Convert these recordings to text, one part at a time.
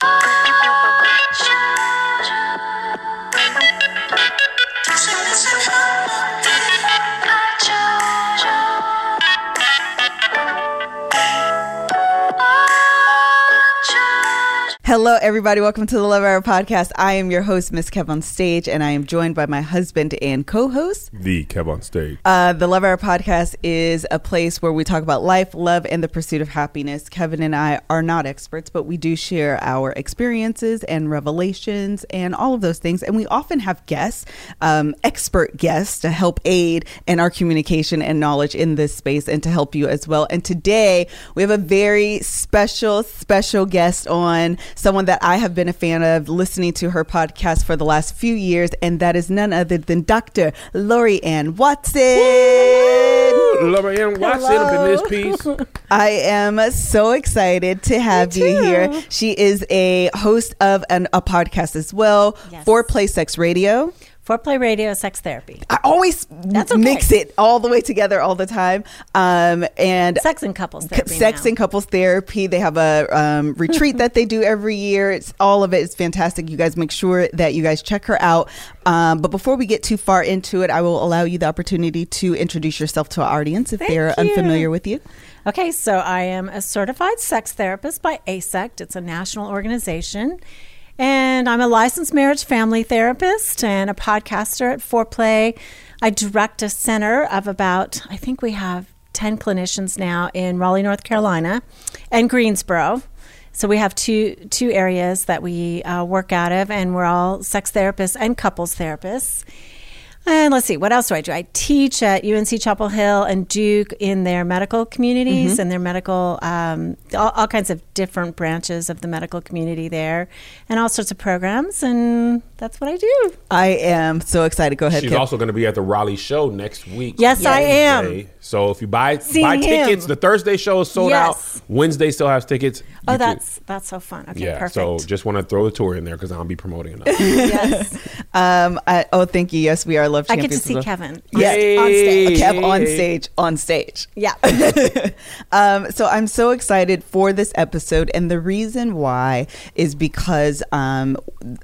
啊 Hello, everybody. Welcome to the Love Hour podcast. I am your host, Miss Kev on Stage, and I am joined by my husband and co-host. The Kev on Stage. Uh, the Love Hour podcast is a place where we talk about life, love, and the pursuit of happiness. Kevin and I are not experts, but we do share our experiences and revelations and all of those things. And we often have guests, um, expert guests, to help aid in our communication and knowledge in this space and to help you as well. And today we have a very special, special guest on someone that I have been a fan of listening to her podcast for the last few years, and that is none other than Dr. Laurie Ann Watson. Laurie Ann Watson up in this piece. I am so excited to have you here. She is a host of an, a podcast as well, Yes. Foreplay Sex Radio. Foreplay radio, sex therapy. I always okay. mix it all the way together all the time. Um, and Sex and couples therapy. sex now. and couples therapy. They have a um, retreat that they do every year. It's all of it is fantastic. You guys make sure that you guys check her out. Um, but before we get too far into it, I will allow you the opportunity to introduce yourself to our audience if Thank they're you. unfamiliar with you. Okay, so I am a certified sex therapist by AASECT. It's a national organization. And I'm a licensed marriage family therapist and a podcaster at Foreplay. I direct a center of about, I think we have 10 clinicians now in Raleigh, North Carolina, and Greensboro. So we have two two areas that we uh, work out of, and we're all sex therapists and couples therapists. And let's see, what else do I do? I teach at UNC Chapel Hill and Duke in their medical communities and their medical, um, all, all kinds of different branches of the medical community there, and all sorts of programs. And that's what I do. I am so excited. Go ahead, She's Kim. also going to be at the Raleigh show next week. Yes, I am. So if you buy Seeing buy him. tickets, the Thursday show is sold Yes. out. Wednesday still has tickets. Oh, You can- that's that's so fun. Okay, yeah. perfect. So just want to throw the tour in there because I'll be promoting it. yes, Um, I, oh, thank you. Yes, we are love I get to see. Kevin. Yeah, on stage. Kev on stage, on stage. Yeah. um, so I'm so excited for this episode, and the reason why is because um,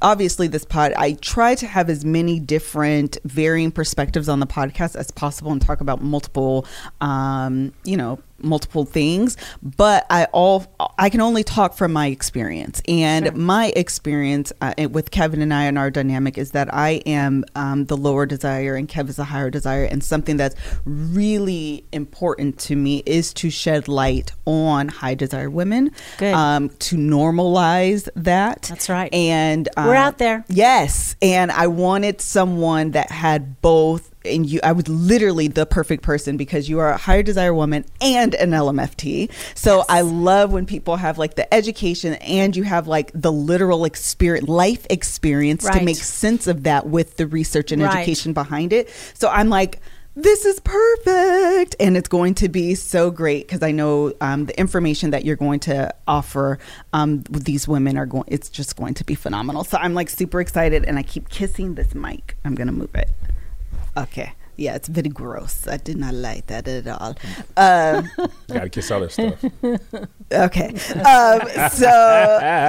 obviously this pod I try to have as many different varying perspectives on the podcast as possible and talk about multiple, um, you know. Multiple things but i all i can only talk from my experience and my experience uh, with kevin and i and our dynamic is that i am um, the lower desire and kev is the higher desire and something that's really important to me is to shed light on high desire women um, to normalize that That's right. and We're uh, out there. Yes, and I wanted someone that had both. And you, I was literally the perfect person because you are a higher desire woman and an LMFT. So I love when people have like the education and you have like the literal experience, life experience to make sense of that with the research and Right. education behind it. So I'm like, this is perfect. And it's going to be so great because I know um, the information that you're going to offer um, these women are going, it's just going to be phenomenal. So I'm like super excited and I keep kissing this mic. I'm going to move it. Okay. Yeah, it's very gross. I did not like that at all. Um, Got to kiss other stuff. okay. Um, so,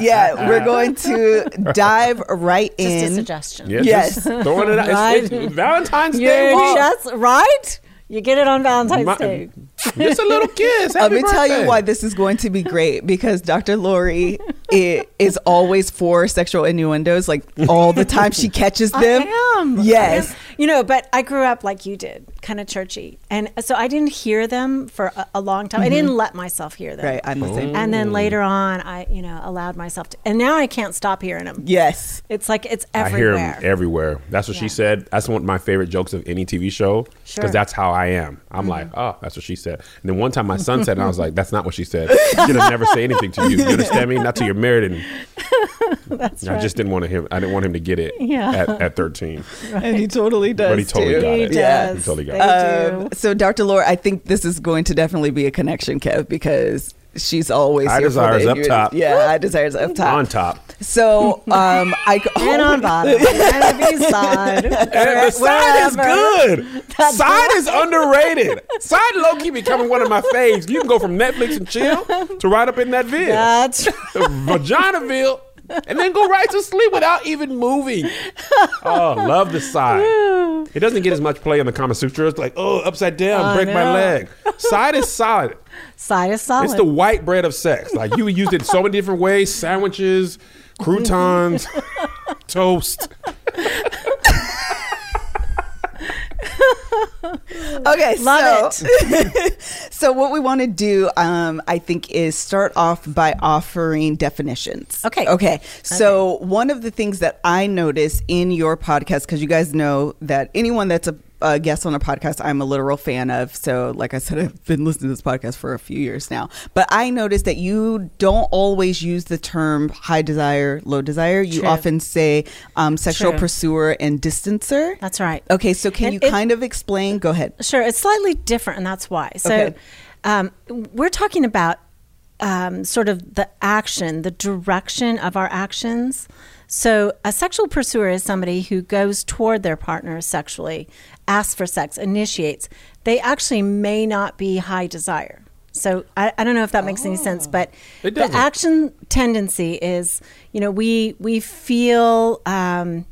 yeah, we're going to dive right Just a in. suggestion. Yeah, Yes. just throwing it out. It's, it's Valentine's Day. You're week. just right. You get it on Valentine's My- Day. Just a little kiss. Let Happy me tell you why this is going to be great because Dr. Laurie i- is always for sexual innuendos. Like all the time she catches them. I am. Yes. I am. You know, but I grew up like you did, kind of churchy. And so I didn't hear them for a, a long time. I didn't let myself hear them. Right. I'm the same. And then later on, I, you know, allowed myself to. And now I can't stop hearing them. Yes. It's like it's I hear everywhere. everywhere. That's what she said. That's one of my favorite jokes of any TV show because Sure. Mm-hmm. that's how I am. I'm like, oh, that's what she said. And then one time my son said, and I was like, that's not what she said. She'll never say anything to you. You understand me? Not till you're married and That's I right. just didn't want him. I didn't want him to get it Yeah. at, at 13. And he totally does. But he totally too. got he it. does. Yeah. He totally got They Um, do. so, Dr. Laura, I think this is going to definitely be a connection, Kev, because she's always Eye here for desires up top. Yeah, I desires up top. On top. So, um, I and on bottom, and a B side. And the side is Wherever. good. Side is underrated. Side low key becoming one of my faves. You can go from Netflix and chill to right up in that vid. That's Vaginaville. And then go right to sleep without even moving. Oh, love the side. It doesn't get as much play in the Kama Sutra. It's like, oh, upside down, I break my know. leg. Side is solid. side is solid. It's the white bread of sex. Like you used it so many different ways: sandwiches, croutons, toast. Okay, Love so so what we want to do, um, I think, is start off by offering definitions. Okay. Okay. So one of the things that I notice in your podcast, because you guys know that anyone that's a, a guest on a podcast, I'm a literal fan of. So, like I said, I've been listening to this podcast for a few years now. But I noticed that you don't always use the term high desire, low desire. You True. often say um, sexual True. pursuer and distancer. That's right. Okay, so can And you it- kind of explain? Go ahead. Sure, it's slightly different, and that's why. So, Okay. um, we're talking about um, sort of the action, the direction of our actions. So, a sexual pursuer is somebody who goes toward their partner sexually, asks for sex, initiates. They actually may not be high desire. So, I, I don't know if that makes any sense, but the action tendency is, you know, we we feel. Um,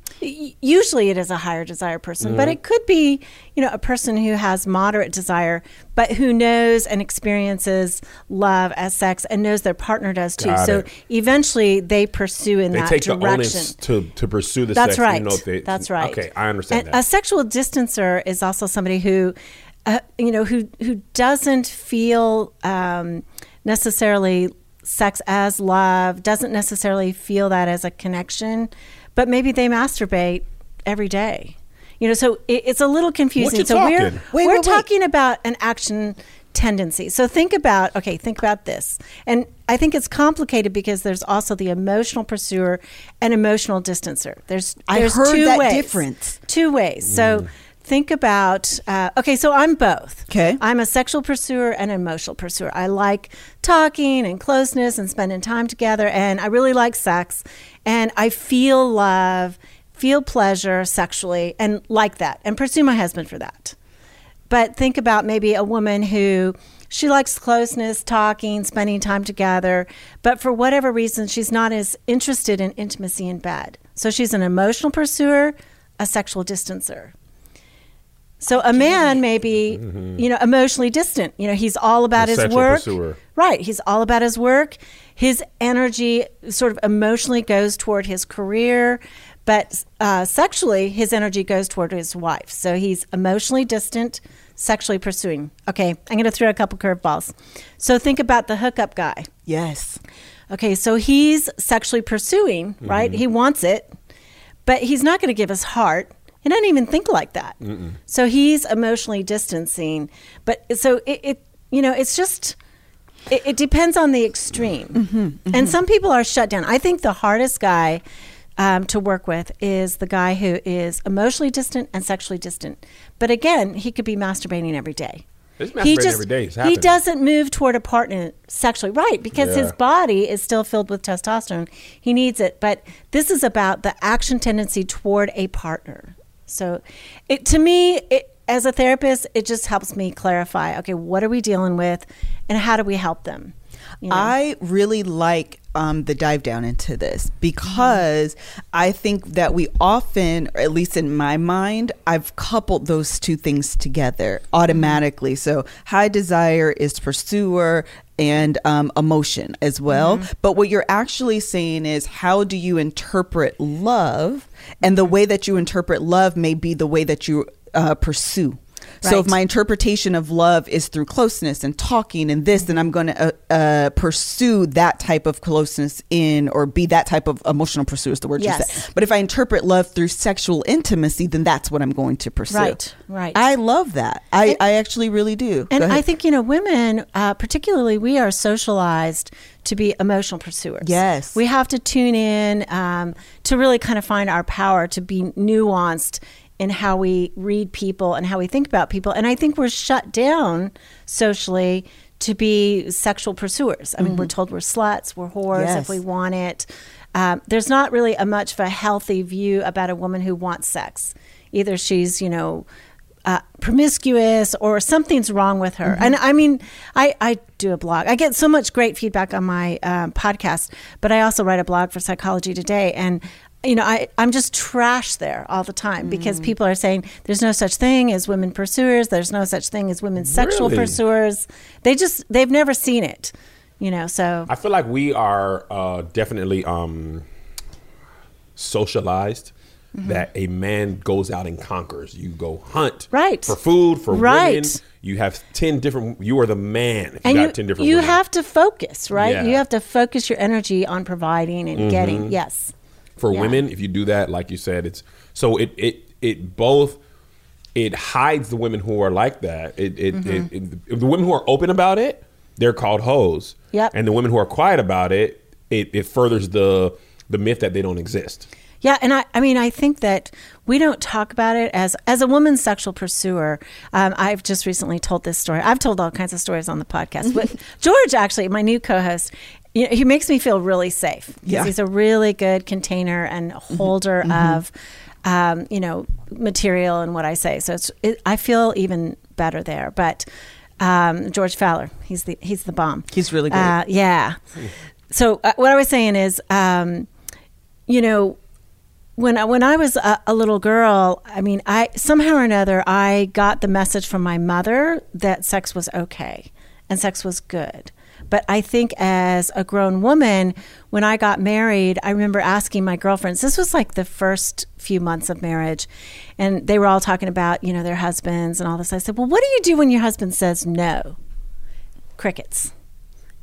Usually, it is a higher desire person, but it could be, you know, a person who has moderate desire, but who knows and experiences love as sex and knows their partner does too. Got so it. eventually, they pursue in They that take the direction. onus to, to pursue the That's sex. right. even though they- That's right. Okay, I understand and that. A sexual distancer is also somebody who, uh, you know, who who doesn't feel um, necessarily sex as love, doesn't necessarily feel that as a connection, but maybe they masturbate every day. You know, so it, it's a little confusing. you so we're talking? Wait, we're wait, wait. talking about an action tendency. So think about okay, think about this. And I think it's complicated because there's also the emotional pursuer and emotional distancer. There's I there's heard two that ways. difference. Two ways. So think about uh, okay. So I'm both okay I'm a sexual pursuer and an emotional pursuer. I like talking and closeness and spending time together, and I really like sex, and I feel love, feel pleasure sexually, and like that, and pursue my husband for that. But think about maybe a woman who she likes closeness, talking, spending time together, but for whatever reason, she's not as interested in intimacy in bed. So she's an emotional pursuer, a sexual distancer. So a man may be, you know, emotionally distant. You know, he's all about A his work. pursuer. Right. He's all about his work. His energy sort of emotionally goes toward his career, but uh, sexually, his energy goes toward his wife. So he's emotionally distant, sexually pursuing. Okay, I'm going to throw a couple curveballs. So think about the hookup guy. Yes. Okay, so he's sexually pursuing, right? He wants it, but he's not going to give his heart. He doesn't even think like that. So he's emotionally distancing. But so it, it you know, it's just, it, it depends on the extreme. And some people are shut down. I think the hardest guy um, to work with is the guy who is emotionally distant and sexually distant. But again, he could be masturbating every day. He just every day. He doesn't move toward a partner sexually, right? Because his body is still filled with testosterone. He needs it, but this is about the action tendency toward a partner. So, it to me, it, as a therapist, it just helps me clarify. Okay, what are we dealing with, and how do we help them? You know? I really like um, the dive down into this because I think that we often, or at least in my mind, I've coupled those two things together automatically. So high desire is pursuer and um, emotion as well. But what you're actually saying is how do you interpret love? And the way that you interpret love may be the way that you uh, pursue. So if my interpretation of love is through closeness and talking and this, then I'm going to uh, uh, pursue that type of closeness in or be that type of emotional pursuit is the word you Yes. said. But if I interpret love through sexual intimacy, then that's what I'm going to pursue. Right, right. I love that. I, I actually really do. And I think, you know, women, uh, particularly, we are socialized to be emotional pursuers. Yes. We have to tune in um, to really kind of find our power, to be nuanced in how we read people and how we think about people. And I think we're shut down socially to be sexual pursuers. I mean, we're told we're sluts, we're whores Mm-hmm. Yes. if we want it. Um, there's not really a much of a healthy view about a woman who wants sex. Either she's, you know, uh, promiscuous or something's wrong with her. Mm-hmm. And I mean, I, I do a blog. I get so much great feedback on my um, podcast, but I also write a blog for Psychology Today. And, you know, I, I'm just trash there all the time because Mm. people are saying there's no such thing as women pursuers. There's no such thing as women sexual Really? pursuers. They just, they've never seen it, you know, so. I feel like we are uh, definitely um, socialized. Mm-hmm. That a man goes out and conquers. You go hunt Right. for food for Right. women. You have ten different. You are the man. If you got you, ten different. you have to focus, right? Yeah. You have to focus your energy on providing and getting. Mm-hmm. Yes. For Yeah. women if you do that like you said it's so it it it both it hides the women who are like that it it, Mm-hmm. it, it the women who are open about it they're called hoes Yep. and the women who are quiet about it it, it furthers the the myth that they don't exist Yeah, and I, I mean, I think that we don't talk about it as as a woman sexual pursuer. Um, I've just recently told this story. I've told all kinds of stories on the podcast. But George, actually, my new co-host, you know, he makes me feel really safe. Yeah. he's a really good container and holder of, um, you know, material and what I say. So it's, it, I feel even better there. But um, George Faller, he's the he's the bomb. He's really good. Uh, yeah. So uh, what I was saying is, um, you know, when I, when I was a, a little girl, I mean, I somehow or another I got the message from my mother that sex was okay and sex was good. But I think as a grown woman, when I got married, I remember asking my girlfriends. This was like the first few months of marriage, and they were all talking about you know their husbands and all this. I said, "Well, what do you do when your husband says no?" Crickets.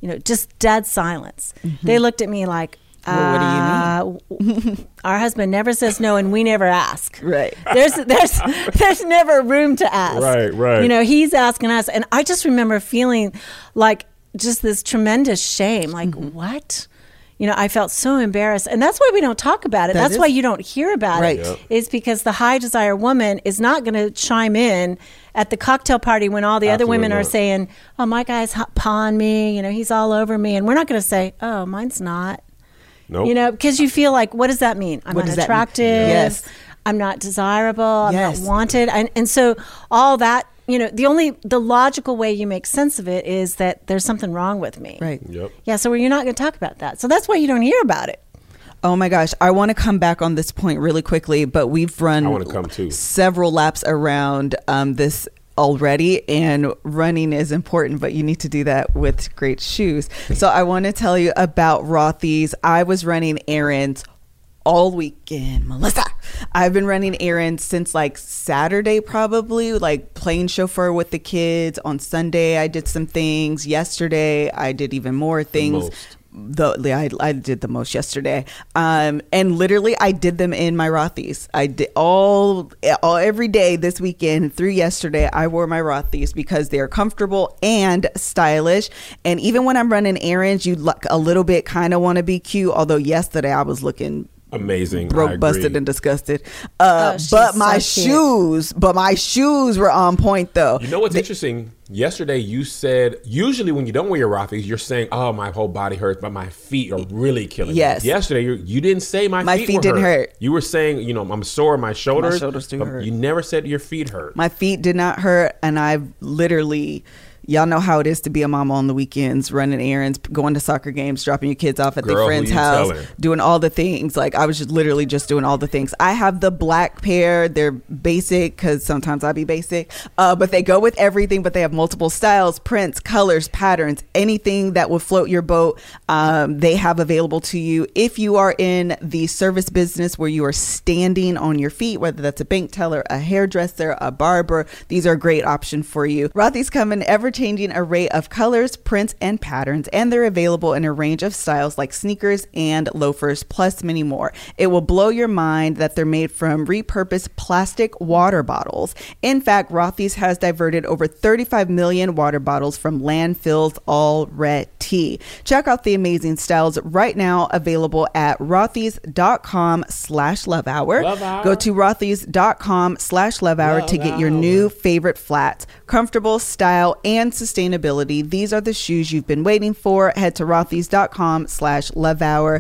You know, just dead silence. They looked at me like, Well, what do you uh, our husband never says no, and we never ask. Right. There's there's there's never room to ask. Right, right. You know, he's asking us, and I just remember feeling like just this tremendous shame. Like Mm-hmm. what? You know, I felt so embarrassed, and that's why we don't talk about it. That that's is- why you don't hear about Right. it. Yep. Is because the high desire woman is not going to chime in at the cocktail party when all the other women are not. saying, "Oh, my guy's hot pawing me," you know, he's all over me, and we're not going to say, "Oh, mine's not." nope You know, because you feel like, what does that mean? I'm What that mean? Yes. I'm not desirable. I'm Yes. not wanted. And, and so all that, you know, the only, the logical way you make sense of it is that there's something wrong with me. Right. yep Yeah. So you're not going to talk about that. So that's why you don't hear about it. Oh my gosh, I want to come back on this point really quickly, but we've run I wanna come too. several laps around um, this already, and running is important, but you need to do that with great shoes. So I want to tell you about Rothy's. I was running errands all weekend, Melissa. I've been running errands since like Saturday, probably, like playing chauffeur with the kids. On Sunday, I did some things. Yesterday, I did even more things the, the I, I did the most yesterday um and literally i did them in my Rothy's i did all, all every day this weekend through yesterday i wore my Rothy's because they're comfortable and stylish and even when i'm running errands you look a little bit kind of want to be cute although yesterday i was looking amazing I broke agree. busted and disgusted uh Oh, but my so shoes but my shoes were on point though You know what's interesting? Yesterday you said usually when you don't wear your Rothy's, you're saying, "Oh, my whole body hurts, but my feet are really killing Yes. me." Yesterday you you didn't say my, My feet, feet were didn't hurt. You were saying, you know, I'm sore my shoulders. my shoulders do but hurt. You never said your feet hurt. My feet did not hurt, and I've literally y'all know how it is to be a mama on the weekends, running errands, going to soccer games, dropping your kids off at Girl, their friend's house, doing all the things. Like I was just literally just doing all the things. I have the black pair. They're basic because sometimes I be basic, uh, but they go with everything. But they have multiple styles, prints, colors, patterns, anything that will float your boat. Um, they have available to you. If you are in the service business where you are standing on your feet, whether that's a bank teller, a hairdresser, a barber, these are a great option for you. Rothy's come in ever changing array of colors, prints, and patterns, and they're available in a range of styles like sneakers and loafers, plus many more. It will blow your mind that they're made from repurposed plastic water bottles. In fact, Rothy's has diverted over 35 million water bottles from landfills already. Check out the amazing styles right now available at rothys.com slash love hour. Love hour. Go to rothys.com slash love hour to get your new favorite flats. Comfortable, style, and sustainability. These are the shoes you've been waiting for. Head to rothys.com slash love hour.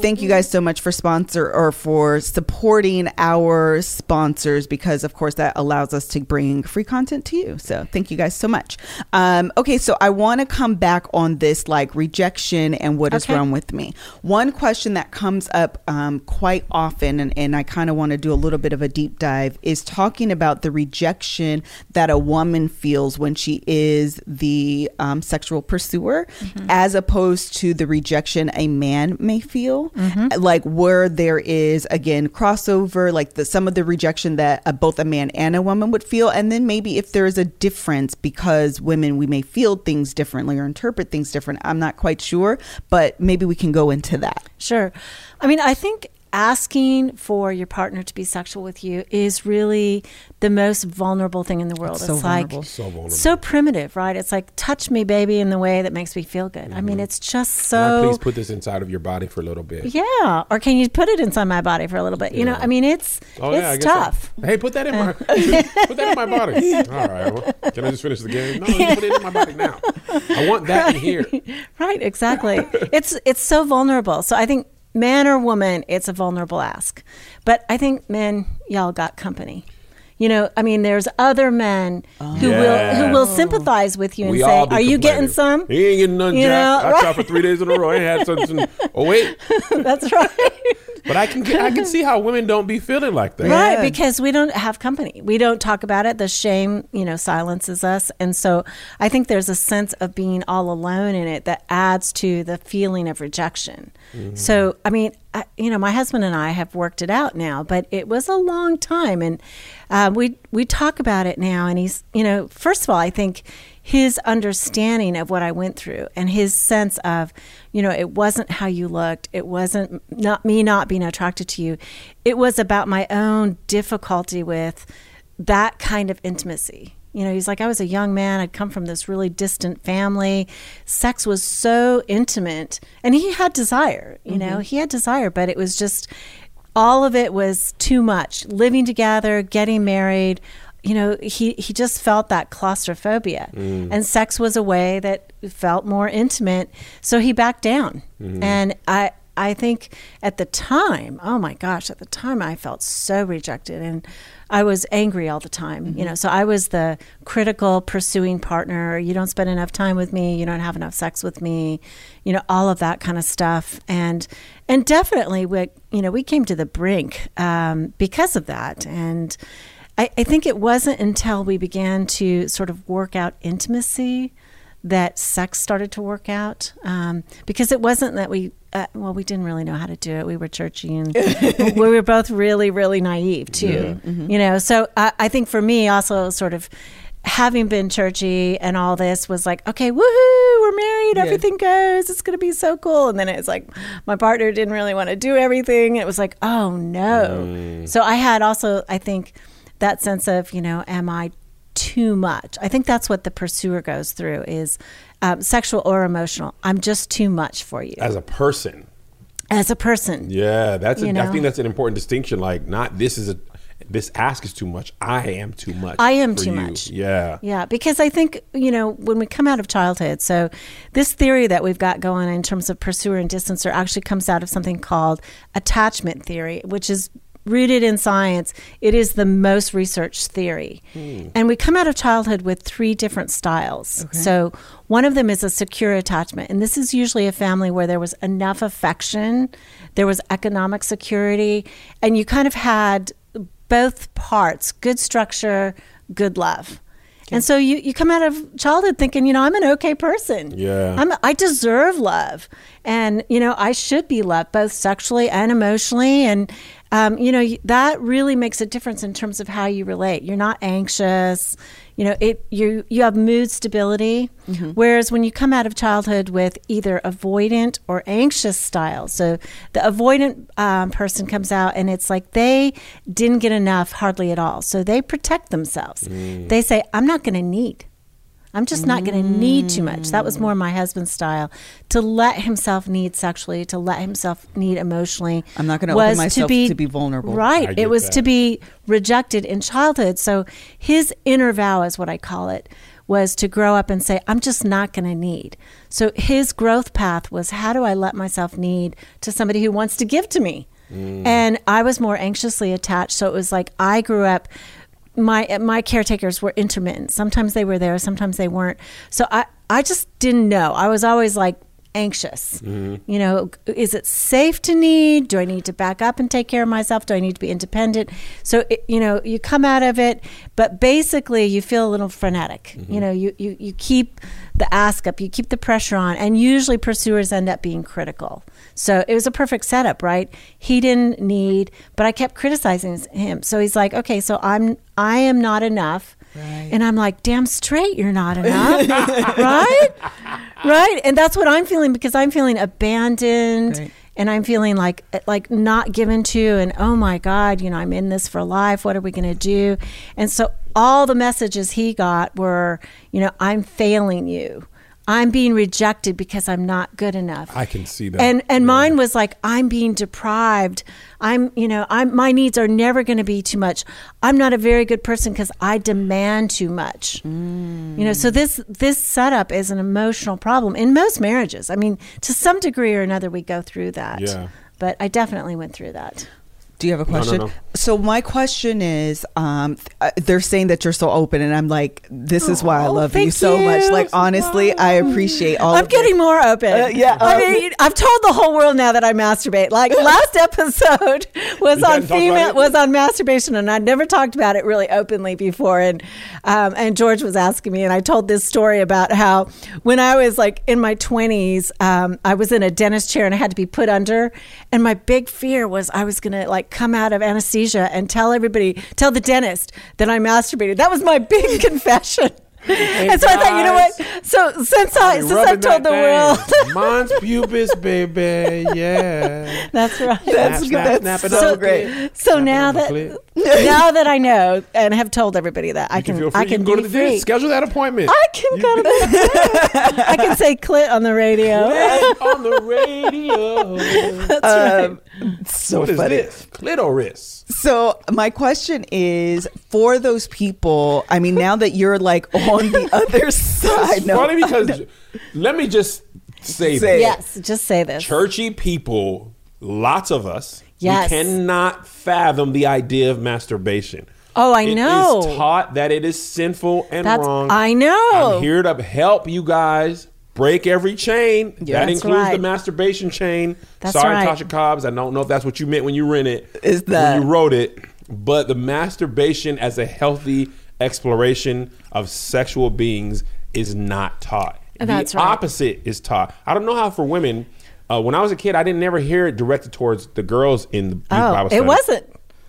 Thank you guys so much for sponsor or for supporting our sponsors because of course that allows us to bring free content to you. So thank you guys so much. Um, okay, so I want to come back on this like rejection and what is Okay. wrong with me. One question that comes up um, quite often, and, and I kind of want to do a little bit of a deep dive, is talking about the rejection that a woman feels when she is the um, sexual pursuer, as opposed to the rejection a man may feel. Like where there is again crossover, like the some of the rejection that uh, both a man and a woman would feel, and then maybe if there is a difference because women we may feel things differently or interpret things different. I'm not quite sure, but maybe we can go into that. Sure. I mean, I think asking for your partner to be sexual with you is really the most vulnerable thing in the world. It's so it's vulnerable. like So vulnerable. so primitive, right? It's like touch me, baby, in the way that makes me feel good. I mean, mm-hmm. it's just Can I so please put this inside of your body for a little bit? yeah. Or can you put it inside my body for a little bit? You know, I mean, it's Oh, yeah, I it's guess so. tough. Hey, put that in my put that in my body. All right. Well, can I just finish the game? No, you put it in my body now. I want that in here. Right, exactly. it's it's so vulnerable. So I think man or woman, it's a vulnerable ask. But I think men, y'all got company. You know, I mean, there's other men who oh. will who will sympathize with you and We say, "Are you getting some?" He ain't getting none, You Jack. know, I right. tried for three days in a row. I ain't had something. Oh wait, That's right. but I can I can see how women don't be feeling like that. Yeah. Right, because we don't have company. We don't talk about it. The shame, you know, silences us. And so I think there's a sense of being all alone in it that adds to the feeling of rejection. Mm-hmm. So, I mean, I, you know, my husband and I have worked it out now, but it was a long time. And uh, we, we talk about it now. And he's, you know, first of all, I think his understanding of what I went through and his sense of, you know, it wasn't how you looked. It wasn't not me not being attracted to you. It was about my own difficulty with that kind of intimacy. You know, he's like, I was a young man. I'd come from this really distant family. Sex was so intimate. And he had desire, you know, he had desire, but it was just all of it was too much. Living together, getting married, you know, he, he just felt that claustrophobia. Mm. And sex was a way that felt more intimate. So he backed down. Mm-hmm. And I, I think at the time, oh my gosh, at the time I felt so rejected and I was angry all the time. You know, mm-hmm. so I was the critical pursuing partner. You don't spend enough time with me, you don't have enough sex with me, you know, all of that kind of stuff. And and definitely we you know, we came to the brink um, because of that. And I, I think it wasn't until we began to sort of work out intimacy that sex started to work out um, because it wasn't that we uh, well we didn't really know how to do it we were churchy and we were both really really naive too you know so I, I think for me also sort of having been churchy and all this was like okay woohoo we're married Yeah. everything goes it's going to be so cool. And then it's like my partner didn't really want to do everything. It was like oh no. So i had also i think that sense of you know am i too much? I think that's what the pursuer goes through is um, sexual or emotional. I'm just too much for you. As a person, as a person. Yeah, that's. A, I think that's an important distinction. Like, not this is a this ask is too much. I am too much. I am for too you. much. Yeah. Yeah, because I think, you know, when we come out of childhood, so this theory that we've got going in terms of pursuer and distancer actually comes out of something called attachment theory, which is rooted in science. It is the most researched theory. Hmm. And we come out of childhood with three different styles. So one of them is a secure attachment. And this is usually a family where there was enough affection, there was economic security, and you kind of had both parts good structure, good love. And so you, you come out of childhood thinking, you know, I'm an okay person. Yeah. I'm, I deserve love. And, you know, I should be loved both sexually and emotionally. And, um, you know, that really makes a difference in terms of how you relate. You're not anxious. You know, it you you have mood stability. Whereas when you come out of childhood with either avoidant or anxious style, so the avoidant um, person comes out and it's like they didn't get enough hardly at all, so they protect themselves. They say, "I'm not going to need." I'm just not going to need too much. That was more my husband's style to let himself need sexually, to let himself need emotionally. I'm not gonna was open myself to be vulnerable. Right. It was that. to be rejected in childhood. So his inner vow is what I call it was to grow up and say I'm just not going to need. So his growth path was how do I let myself need to somebody who wants to give to me? Mm. And I was more anxiously attached, so it was like I grew up my my caretakers were intermittent. Sometimes they were there, sometimes they weren't. So I I just didn't know. I was always like anxious. Mm-hmm. You know, is it safe to need? Do I need to back up and take care of myself? Do I need to be independent? So it, you know, you come out of it, but basically you feel a little frenetic. Mm-hmm. You know, you, you you keep the ask up, you keep the pressure on, and usually pursuers end up being critical. So it was a perfect setup, right? He didn't need, but I kept criticizing him. So he's like, okay, so I'm I am not enough. And I'm like, damn straight, you're not enough. right? Right. And that's what I'm feeling because I'm feeling abandoned Right. and I'm feeling like like not given to and oh my God, you know, I'm in this for life. What are we gonna do? And so all the messages he got were, you know, I'm failing you. I'm being rejected because I'm not good enough. I can see that. And and Yeah. mine was like I'm being deprived. I'm you know I'm my needs are never going to be too much. I'm not a very good person because I demand too much. Mm. You know, so this this setup is an emotional problem in most marriages. I mean, to some degree or another, we go through that. Yeah. But I definitely went through that. Do you have a No, no, question? no. So my question is, um, uh, they're saying that you're so open, and I'm like, this is why I Oh, love you thank so much. Like honestly, I appreciate all. I'm of your- getting more open. Uh, yeah, I uh, mean, I've told the whole world now that I masturbate. Like last episode was on hadn't talked about female was on masturbation, and I'd never talked about it really openly before. And um, and George was asking me, and I told this story about how when I was like in my 20s, um, I was in a dentist chair and I had to be put under, and my big fear was I was gonna like come out of anesthesia and tell everybody, tell the dentist that I masturbated. That was my big confession. And so I thought, you know what? So since I Be since I've told that the world, Mons pubis, baby. Yeah. that's right. That's Snap, good. That's snap it so great. So Snap now that now that I know and have told everybody that I can, can feel free. I you can can go to the free. dentist. Schedule that appointment. I can go to the I can say clit on the radio. on the radio. Um, so what is funny. this? Clitoris. So my question is for those people. I mean, now that you're like on the other side, It's no, funny because let me just say, Say this. Yes, just say this. churchy people, lots of us, Yes. we cannot fathom the idea of masturbation. Oh, I It is know. taught that it is sinful and That's wrong. I know. I'm here to help you guys break every chain. Yeah. that includes the masturbation chain. That's Sorry, right. Tasha Cobbs. I don't know if that's what you meant when you read it. Is that- when you wrote it? But the masturbation as a healthy exploration of sexual beings is not taught. That's the right. opposite is taught. I don't know how for women. Uh, when I was a kid, I didn't never hear it directed towards the girls in the youth Oh, Bible it wasn't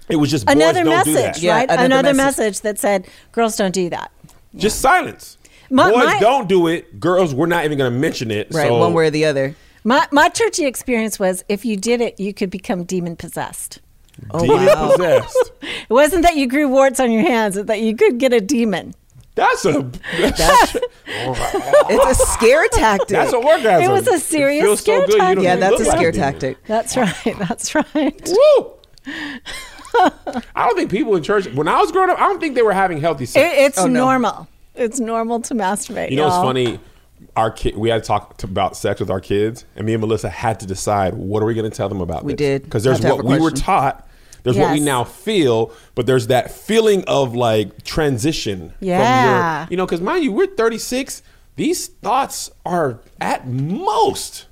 It was just boys another don't do that. message, Yeah, right? another Another, message. message. that said girls don't do that. Just silence. My- Boys my- don't do it. Girls, we're not even going to mention it. right, so one way or the other. My my churchy experience was if you did it, you could become demon possessed. Oh demon wow. possessed. It wasn't that you grew warts on your hands; it's that you could get a demon. That's a that's, It's a scare tactic. that's a orgasm. It was a serious feels scare so good. Tactic. don't yeah, that's a look like scare demon. tactic. That's right. That's right. Woo! I don't think people in church when I was growing up, I don't think they were having healthy sex. It, it's Oh, no. normal. It's normal to masturbate. you know what's y'all. funny? Our kid, we had to talk to, about sex with our kids, and me and Melissa had to decide what are we going to tell them about. We this? did. because there's Have to have what we were taught. There's what we now feel, but there's that feeling of like transition. Yeah. From your, you know, because mind you, we're 36. These thoughts are at most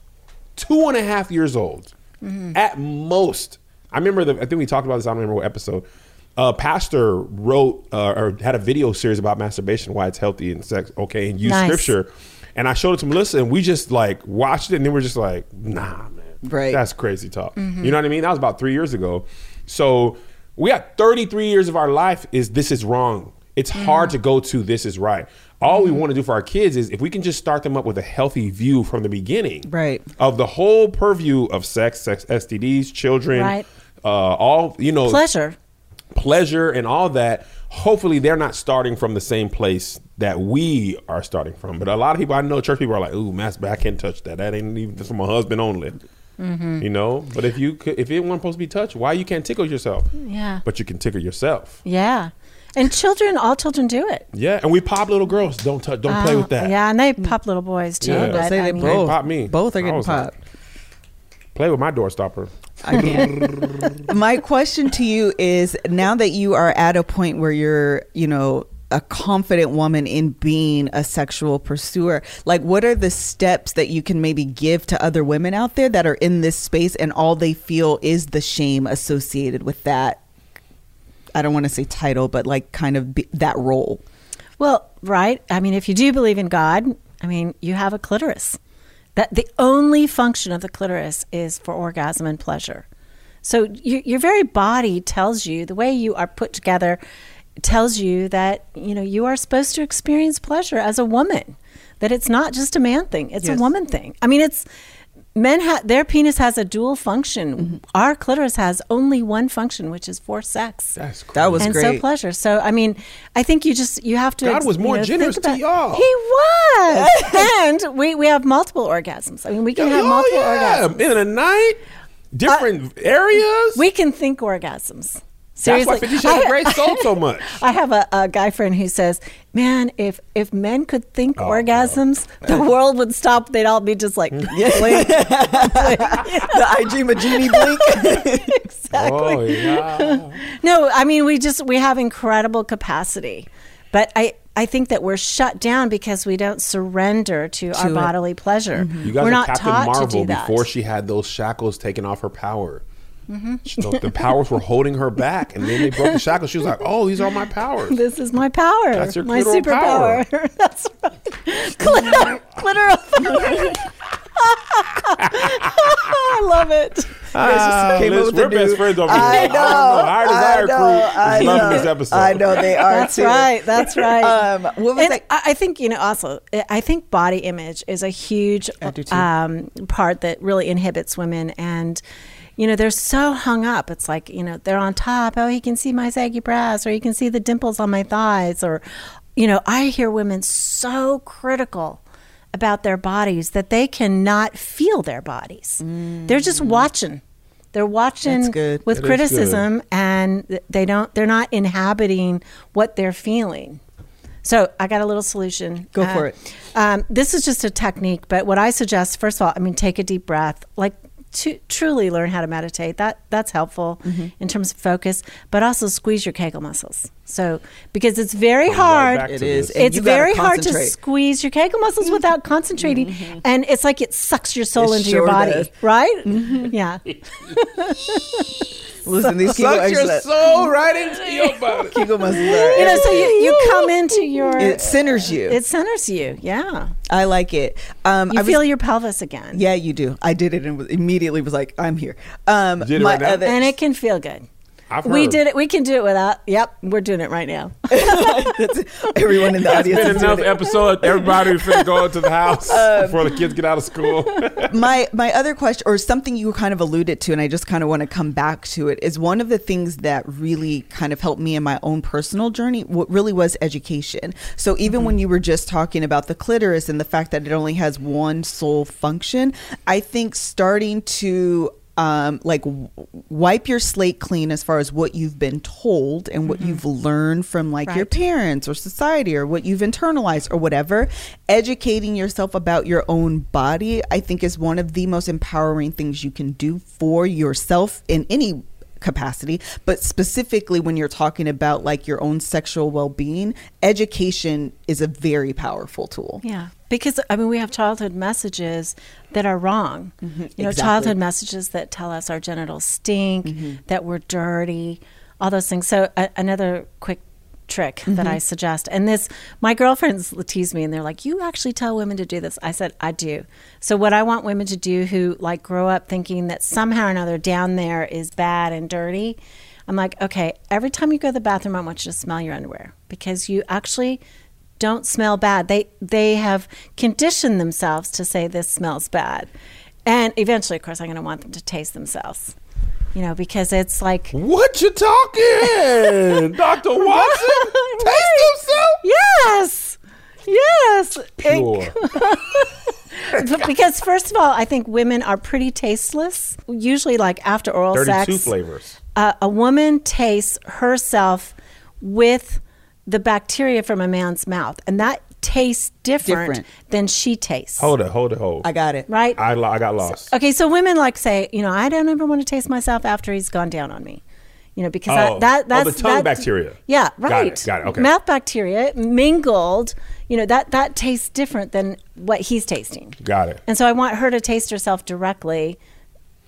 two and a half years old. Mm-hmm. At most. I remember the, I think we talked about this, I don't remember what episode. A pastor wrote uh, or had a video series about masturbation, why it's healthy and sex, okay, and used Nice. scripture. And I showed it to Melissa, and we just like watched it, and then we're just like, nah, man. Right. That's crazy talk. Mm-hmm. You know what I mean? That was about three years ago. So we got 33 years of our life is this is wrong. It's mm-hmm. hard to go to this is right. All we mm-hmm. want to do for our kids is if we can just start them up with a healthy view from the beginning, Right. of the whole purview of sex, sex STDs, children, Right. uh, all you know, Pleasure. pleasure and all that. Hopefully, they're not starting from the same place that we are starting from. But a lot of people I know, church people are like, "Ooh, mass, I can't touch that. That ain't even for my husband only." Mm-hmm. You know, but if you could, if it wasn't supposed to be touched, why you can't tickle yourself? Yeah. But you can tickle yourself. Yeah. And children, all children do it. Yeah, and we pop little girls. Don't touch. Don't play Oh, with that. Yeah, and they pop little boys too. Yeah. But, say I they mean, both pop me. Both are getting was like- popped. Play with my door stopper. I can't. My question to you is now that you are at a point where you're, you know, a confident woman in being a sexual pursuer, like what are the steps that you can maybe give to other women out there that are in this space and all they feel is the shame associated with that? I don't want to say title, but like kind of be, that role. Well, right. I mean, if you do believe in God, I mean, you have a clitoris. That the only function of the clitoris is for orgasm and pleasure. So your your very body tells you the way you are put together tells you that you know you are supposed to experience pleasure as a woman. That it's not just a man thing; it's Yes. a woman thing. I mean, it's men ha- their penis has a dual function. Mm-hmm. Our clitoris has only one function, which is for sex That's crazy. That was and so pleasure. So I mean, I think you just you have to. God was you more know, generous think to about- y'all. He was, and we we have multiple orgasms. I mean, we can have oh multiple yeah, orgasms. in a night, different areas. We can think orgasms. That's why Seriously, Fifty Shades of I- Grey sold so much. I have a, a guy friend who says, "Man, if if men could think Oh, orgasms, the world would stop. They'd all be just like, blink." the IG Magini blink. exactly. Oh yeah. No, I mean we just we have incredible capacity, but I I think that we're shut down because we don't surrender to, our it. bodily pleasure. You guys we're are not Captain taught Marvel to do that. before she had those shackles taken off her power. Mm-hmm. She- the, the powers were holding her back, and then they broke the shackles. She was like, "Oh, these are my powers." this is my power. That's your my clitoral superpower. That's right. Clitor, clitoral. I love it. Ah, came up listen, with a we're best new- friends over here. I know. Our desire I know, crew I is loving know. this episode. I know they are That's too. right. That's right. Um, what was and I, I think you know. Also, I think body image is a huge I do too. um, part that really inhibits women, and you know they're so hung up. It's like you know they're on top. Oh, he can see my saggy breasts, or he can see the dimples on my thighs, or you know I hear women so critical about their bodies that they cannot feel their bodies. They're just watching. They're watching with That is criticism and they don't they're not inhabiting what they're feeling so i got a little solution Go for it. um, this is just a technique but what i suggest first of all i mean take a deep breath like to truly learn how to meditate that that's helpful Mm-hmm. in terms of focus but also squeeze your kegel muscles so because it's very Right hard back It to is. this. And it's very hard to squeeze your kegel muscles mm-hmm. without concentrating mm-hmm. and it's like it sucks your soul It into your body does. right mm-hmm. yeah Listen, these Kegel Sucks your exercise- soul right into your body. Kegel muscles are. you know so you, you come into your it centers you. it centers you yeah I like it. Um, you I was- feel your pelvis again Yeah, you do. I did it and immediately was like, I'm here. Um, did it right now? and it can feel good I've we heard. did it we can do it without yep we're doing it right now everyone in the audience Been is enough doing it. episode. Everybody finna go into the house Um, before the kids get out of school. my my other question or something you kind of alluded to and i just kind of want to come back to it is one of the things that really kind of helped me in my own personal journey what really was education so even when you were just talking about the clitoris and the fact that it only has one sole function i think starting to um, like w- wipe your slate clean as far as what you've been told and what you've learned from like your parents or society or what you've internalized or whatever. Educating yourself about your own body i think is one of the most empowering things you can do for yourself in any capacity, but specifically when you're talking about like your own sexual well being, education is a very powerful tool. Yeah, because I mean, we have childhood messages that are wrong. You know, Mm-hmm. exactly. childhood messages that tell us our genitals stink, Mm-hmm. that we're dirty, all those things. So, a- another quick trick that Mm-hmm. I suggest, and this, my girlfriends tease me, and they're like, "You actually tell women to do this?" I said, "I do." So, what I want women to do who like grow up thinking that somehow or another down there is bad and dirty. I'm like, okay, every time you go to the bathroom, I want you to smell your underwear because you actually don't smell bad. They they have conditioned themselves to say this smells bad, and eventually, of course, I'm going to want them to taste themselves. You know, because it's like What you talking, Doctor Watson? Taste himself. yes, yes, Pure. Because first of all, I think women are pretty tasteless. Usually, like after oral Thirty-two sex, flavors. uh, a woman tastes herself with the bacteria from a man's mouth, and that tastes different, Different. than she tastes. Hold it, hold it, hold. I got it. right? I, lo- I got lost. Okay, so women like say, you know, I don't ever want to taste myself after he's gone down on me. You know, because Oh. I, that Oh, that's the tongue that- bacteria. Yeah, Got it, right. got it, okay. Mouth bacteria mingled. You know that that tastes different than what he's tasting. Got it. And so I want her to taste herself directly.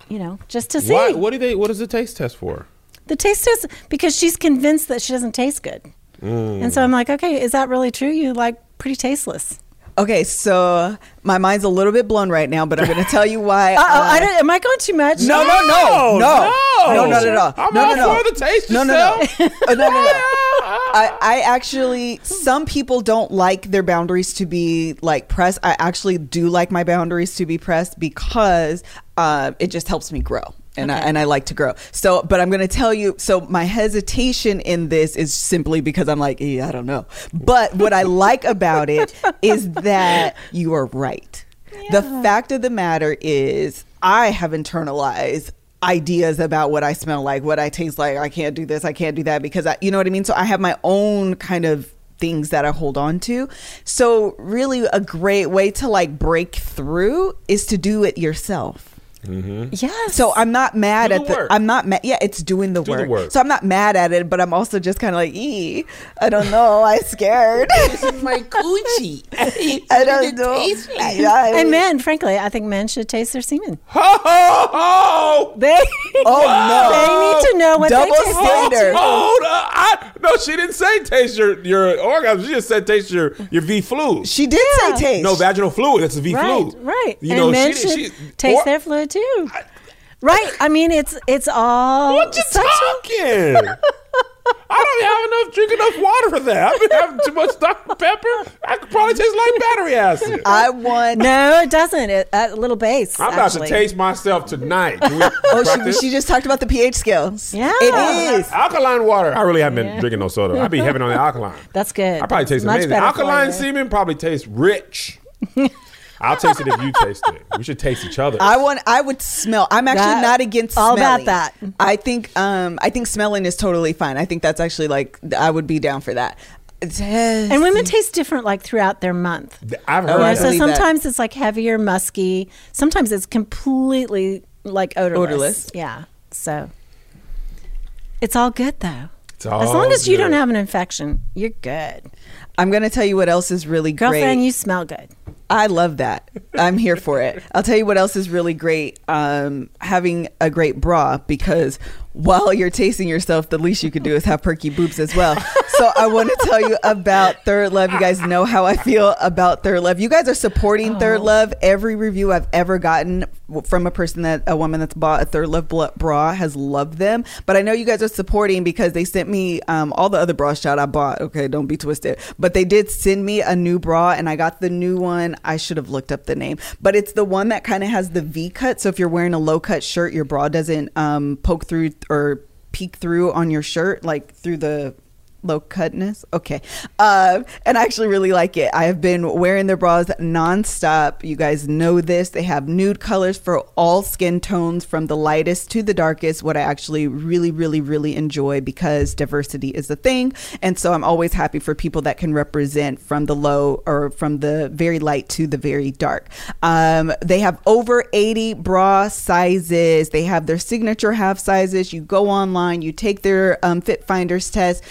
You know, just to see What? What do they? What is the taste test for? the taste test because she's convinced that she doesn't taste good. Mm. And so I'm like, okay, is that really true? You like pretty tasteless. Okay, so my mind's a little bit blown right now, but I'm going to tell you why. Uh oh, uh, I don't, am I going too much? No, no, no, no, no. no, not at all. I'm no, all no, no. for the taste No, no, no, yourself. Uh, no, no, no. I, I actually, some people don't like their boundaries to be like pressed. I actually do like my boundaries to be pressed because uh, it just helps me grow. And I, and I like to grow. So, but I'm going to tell you. So, my hesitation in this is simply because I'm like, eh, I don't know. But what I like about it is that you are right. The fact of the matter is, I have internalized ideas about what I smell like, what I taste like. I can't do this, I can't do that because I, you know what I mean? So I have my own kind of things that I hold on to. So really a great way to like break through is to do it yourself. Mm-hmm. Yes. So I'm not mad Do at the the. work. I'm not mad. Yeah, it's doing the Do the work. work. So I'm not mad at it, but I'm also just kind of like, ee, I don't know. I'm scared. This is my coochie. I don't know. Yeah, and men, frankly, I think men should taste their semen. Ho, ho, ho. They Oh, no. they need to know what Double they taste like. standard. Hold up. I, no, she didn't say taste your your orgasm. She just said taste your your V fluid. She did Yeah. say taste. no vaginal fluid. That's a V Right, fluid. right. You and know, men she, should she, taste or- their fluid too. right. I mean, it's it's all What you sexual. talking? I don't have enough drink enough water for that. I've been having too much Dr. Pepper. I could probably taste like battery acid. I want. No, it doesn't. It, a little base. I'm about actually. to taste myself tonight. Can we Oh, she, she just talked about the pH scales. Yeah. It is. Alkaline water. I really haven't been drinking no soda. I be heavy on the alkaline. That's good. I probably taste Much amazing. Alkaline semen probably tastes rich. I'll taste it if you taste it. We should taste each other. I want. I would smell. I'm actually That- not against all about that. I think. Um. I think smelling is totally fine. I think that's actually like. I would be down for that. And women taste different like throughout their month. I've Oh, heard I Yeah, that. so believe that. sometimes it's like heavier, musky. Sometimes it's completely like odorless. Odorless. Yeah. So it's all good though. It's as long as you don't have an infection, you're good. I'm gonna tell you what else is really good. Girlfriend, great. you smell good. I love that. I'm here for it. I'll tell you what else is really great. Um, having a great bra because while you're tasting yourself, the least you could do is have perky boobs as well. so I want to tell you about Third Love. You guys know how I feel about Third Love. You guys are supporting Third Love. Every review I've ever gotten from a person that a woman that's bought a Third Love bra has loved them. But I know you guys are supporting because they sent me um, all the other bras shot I bought. Okay, don't be twisted. But they did send me a new bra, and I got the new one. I should have looked up the name, but it's the one that kind of has the V cut. So if you're wearing a low cut shirt, your bra doesn't um, poke through or peek through on your shirt, like through the low cutness. Okay. Uh, and I actually really like it. I have been wearing their bras nonstop. You guys know this. They have nude colors for all skin tones from the lightest to the darkest, what I actually really, really, really enjoy because diversity is a thing. And so I'm always happy for people that can represent from the low or from the very light to the very dark. Um, they have over 80 bra sizes. They have their signature half sizes. You go online, you take their um, Fit Finders test.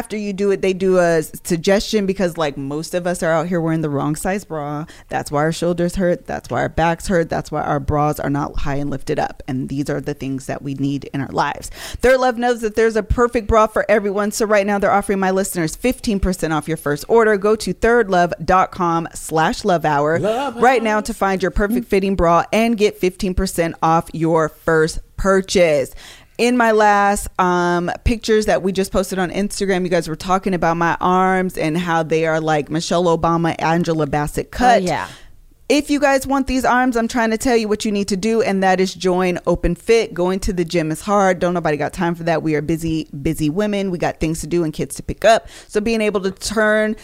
After you do it, they do a suggestion because, like, most of us are out here wearing the wrong size bra. That's why our shoulders hurt. That's why our backs hurt. That's why our bras are not high and lifted up. And these are the things that we need in our lives. Third Love knows that there's a perfect bra for everyone. So right now they're offering my listeners 15% off your first order. Go to thirdlove.com slash love hour right now to find your perfect fitting bra and get 15% off your first purchase in my last um, pictures that we just posted on Instagram, you guys were talking about my arms and how they are like Michelle Obama, Angela Bassett cut. Oh, yeah. If you guys want these arms, I'm trying to tell you what you need to do, and that is join Open Fit. Going to the gym is hard. Don't nobody got time for that. We are busy, busy women. We got things to do and kids to pick up. So being able to turn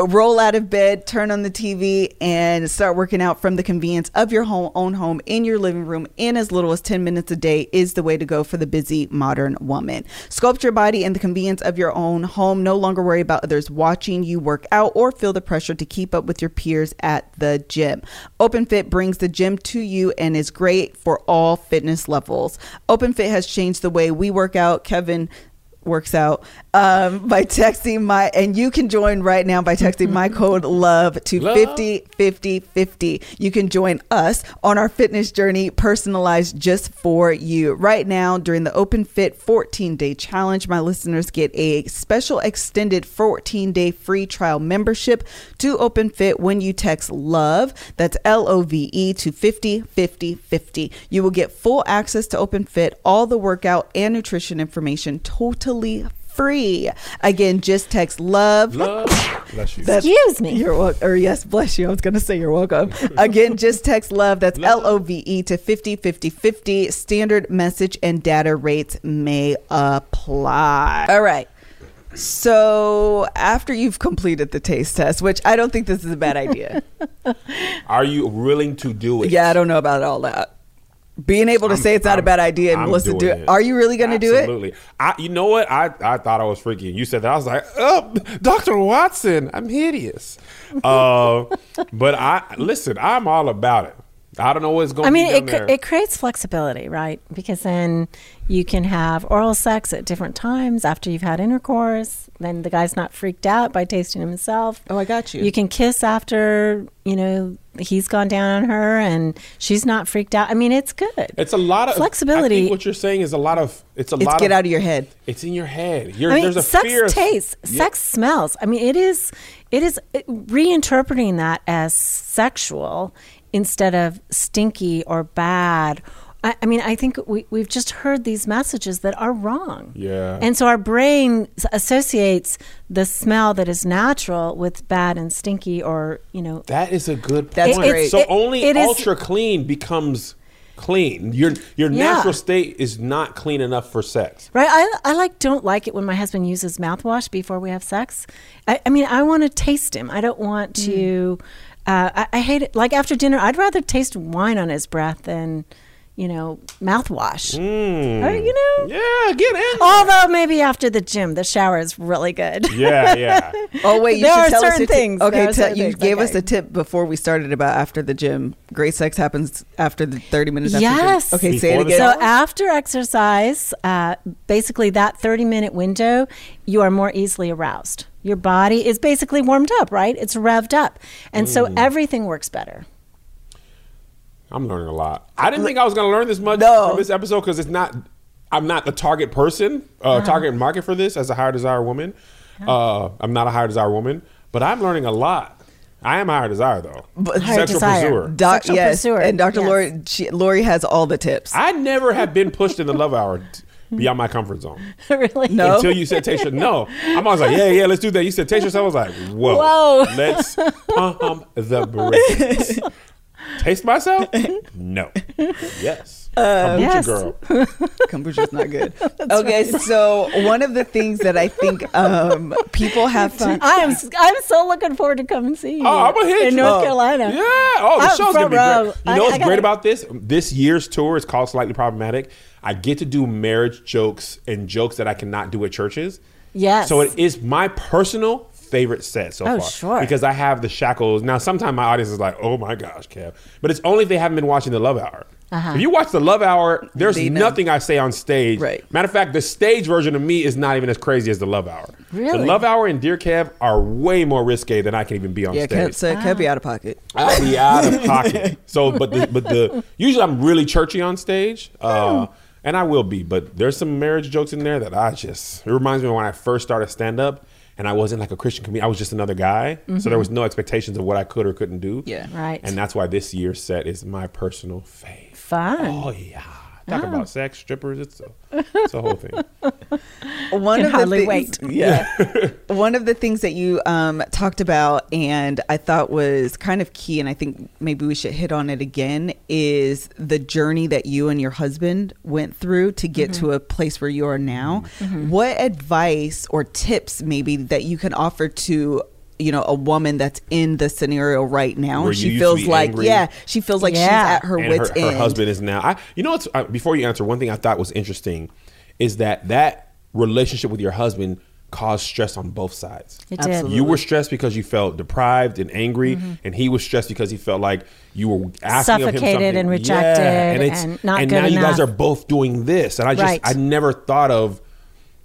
Uh, roll out of bed, turn on the TV, and start working out from the convenience of your home, own home in your living room in as little as 10 minutes a day is the way to go for the busy modern woman. Sculpt your body in the convenience of your own home. No longer worry about others watching you work out or feel the pressure to keep up with your peers at the gym. OpenFit brings the gym to you and is great for all fitness levels. OpenFit has changed the way we work out. Kevin works out um, by texting my and you can join right now by texting my code love to Love. 50 50 50 you can join us on our fitness journey personalized just for you. Right now during the open fit 14 day challenge my listeners get a special extended 14 day free trial membership to open fit when you text love that's l-o-v-e to 50 50 50 you will get full access to open fit all the workout and nutrition information totally free again just text love Love. Bless you. that's- Excuse me. You're welcome. Or yes, bless you. I was going to say you're welcome. Again, just text love. That's L O V E to 50 50 50. Standard message and data rates may apply. All right. So after you've completed the taste test, which I don't think this is a bad idea. Are you willing to do it? yeah, I don't know about all that. Being able to I'm- say it's not a I'm- bad idea and I'm Melissa do doing it. Are you really going to do it? Absolutely. I, you know what? I, I thought I was freaky. You said that. I was like, oh, Dr. Watson, I'm hideous. Uh, but I listen. I'm all about it. I don't know what's going. On. I mean, be it, cr- there. it creates flexibility, right? Because then you can have oral sex at different times after you've had intercourse. Then the guy's not freaked out by tasting himself. Oh, I got you. You can kiss after, you know, he's gone down on her and she's not freaked out. I mean, it's good. It's a lot of I Flexibility. think what you're saying is a lot of. It's a It's lot. get of, out of your head. It's in your head. You're, I mean, there's a sex fear. of- tastes, Yeah. sex smells. I mean, it is, it is it- reinterpreting that as sexual instead of stinky or bad. I, I mean, I think we, we've just heard these messages that are wrong. Yeah. And so our brain associates the smell that is natural with bad and stinky or, you know, That is a good That's point. great. So It- only it is- ultra clean becomes clean. Your your Yeah. natural state is not clean enough for sex. Right. I, I like don't like it when my husband uses mouthwash before we have sex. I, I mean, I want to taste him. I don't want mm. to. Uh, I, I hate it. Like after dinner, I'd rather taste wine on his breath than, you know, mouthwash. Or, you know. Yeah, get in. Although maybe after the gym, the shower is really good. Yeah, yeah. Oh wait, you There should are tell certain your tip. things. There Okay, are tell, certain you things. gave us a tip before we started about after the gym. Great sex happens after the thirty minutes. After the gym. Yes. Okay, say it again. So after exercise, uh, basically that 30 minute window, you are more easily aroused. Your body is basically warmed up, right? It's revved up. And so Mm. everything works better. I'm learning a lot. I didn't think I was going to learn this much No. from this episode because it's not. I'm not the target person, uh, Uh-huh. target market for this as a higher desire woman. Uh, I'm not a higher desire woman, but I'm learning a lot. I am higher desire though. But- Higher Sexual desire. pursuer. Doc, Sexual yes, pursuer, and Dr. yes. Laurie, she, Laurie has all the tips. I never have been pushed in the love hour t- beyond my comfort zone really? No. until you said Tasha. No, I'm always like, yeah, yeah, let's do that. You said Tasha, so I was like, whoa, Whoa. let's pump the brakes. Taste myself? No. Yes. Kombucha Yes. girl. kombucha's not good. okay, so one of the things that I think um, people have to I am I'm so looking forward to come and see you. Oh, I'm gonna hit in you. North Oh. Carolina. Yeah. Oh, the I'm show's gonna be great. You I- know what's I gotta- great about this? This year's tour is called Slightly Problematic. I get to do marriage jokes and jokes that I cannot do at churches. Yes. So it is my personal favorite set so Oh, far. sure. Because I have the shackles. Now, sometimes my audience is like, "Oh my gosh, Kev," but it's only if they haven't been watching the Love Hour. Uh-huh. If you watch the Love Hour, there's They know. nothing I say on stage. Right. Matter of fact, the stage version of me is not even as crazy as the Love Hour. Really? The Love Hour and Dear Kev are way more risque than I can even be on yeah, stage. Kev, so Kev be out of pocket. I'll be out of pocket. So, but the, but the usually I'm really churchy on stage, uh, and I will be. But there's some marriage jokes in there that I just it reminds me of when I first started stand up, and I wasn't like a Christian comedian. I was just another guy, so there mm-hmm. was no expectations of what I could or couldn't do. Yeah. Right. and that's why this year's set is my personal fave. Fun. Oh yeah, talk about sex, strippers. It's a, it's a whole thing. One Can of the things, wait. Yeah. One of the things that you um, talked about and I thought was kind of key, and I think maybe we should hit on it again, is the journey that you and your husband went through to get Mm-hmm. to a place where you are now. What advice or tips maybe that you can offer to you know a woman that's in the scenario right now Where and she feels like angry. yeah she feels like she's at her and wits her, her husband is now. I, you know, what's uh, before you answer, one thing I thought was interesting is that that relationship with your husband caused stress on both sides. It did. Absolutely. You were stressed because you felt deprived and angry, and he was stressed because he felt like you were asking of him Suffocated something. and rejected and, it's, and not and good now you guys are both doing this, and I just Right. I never thought of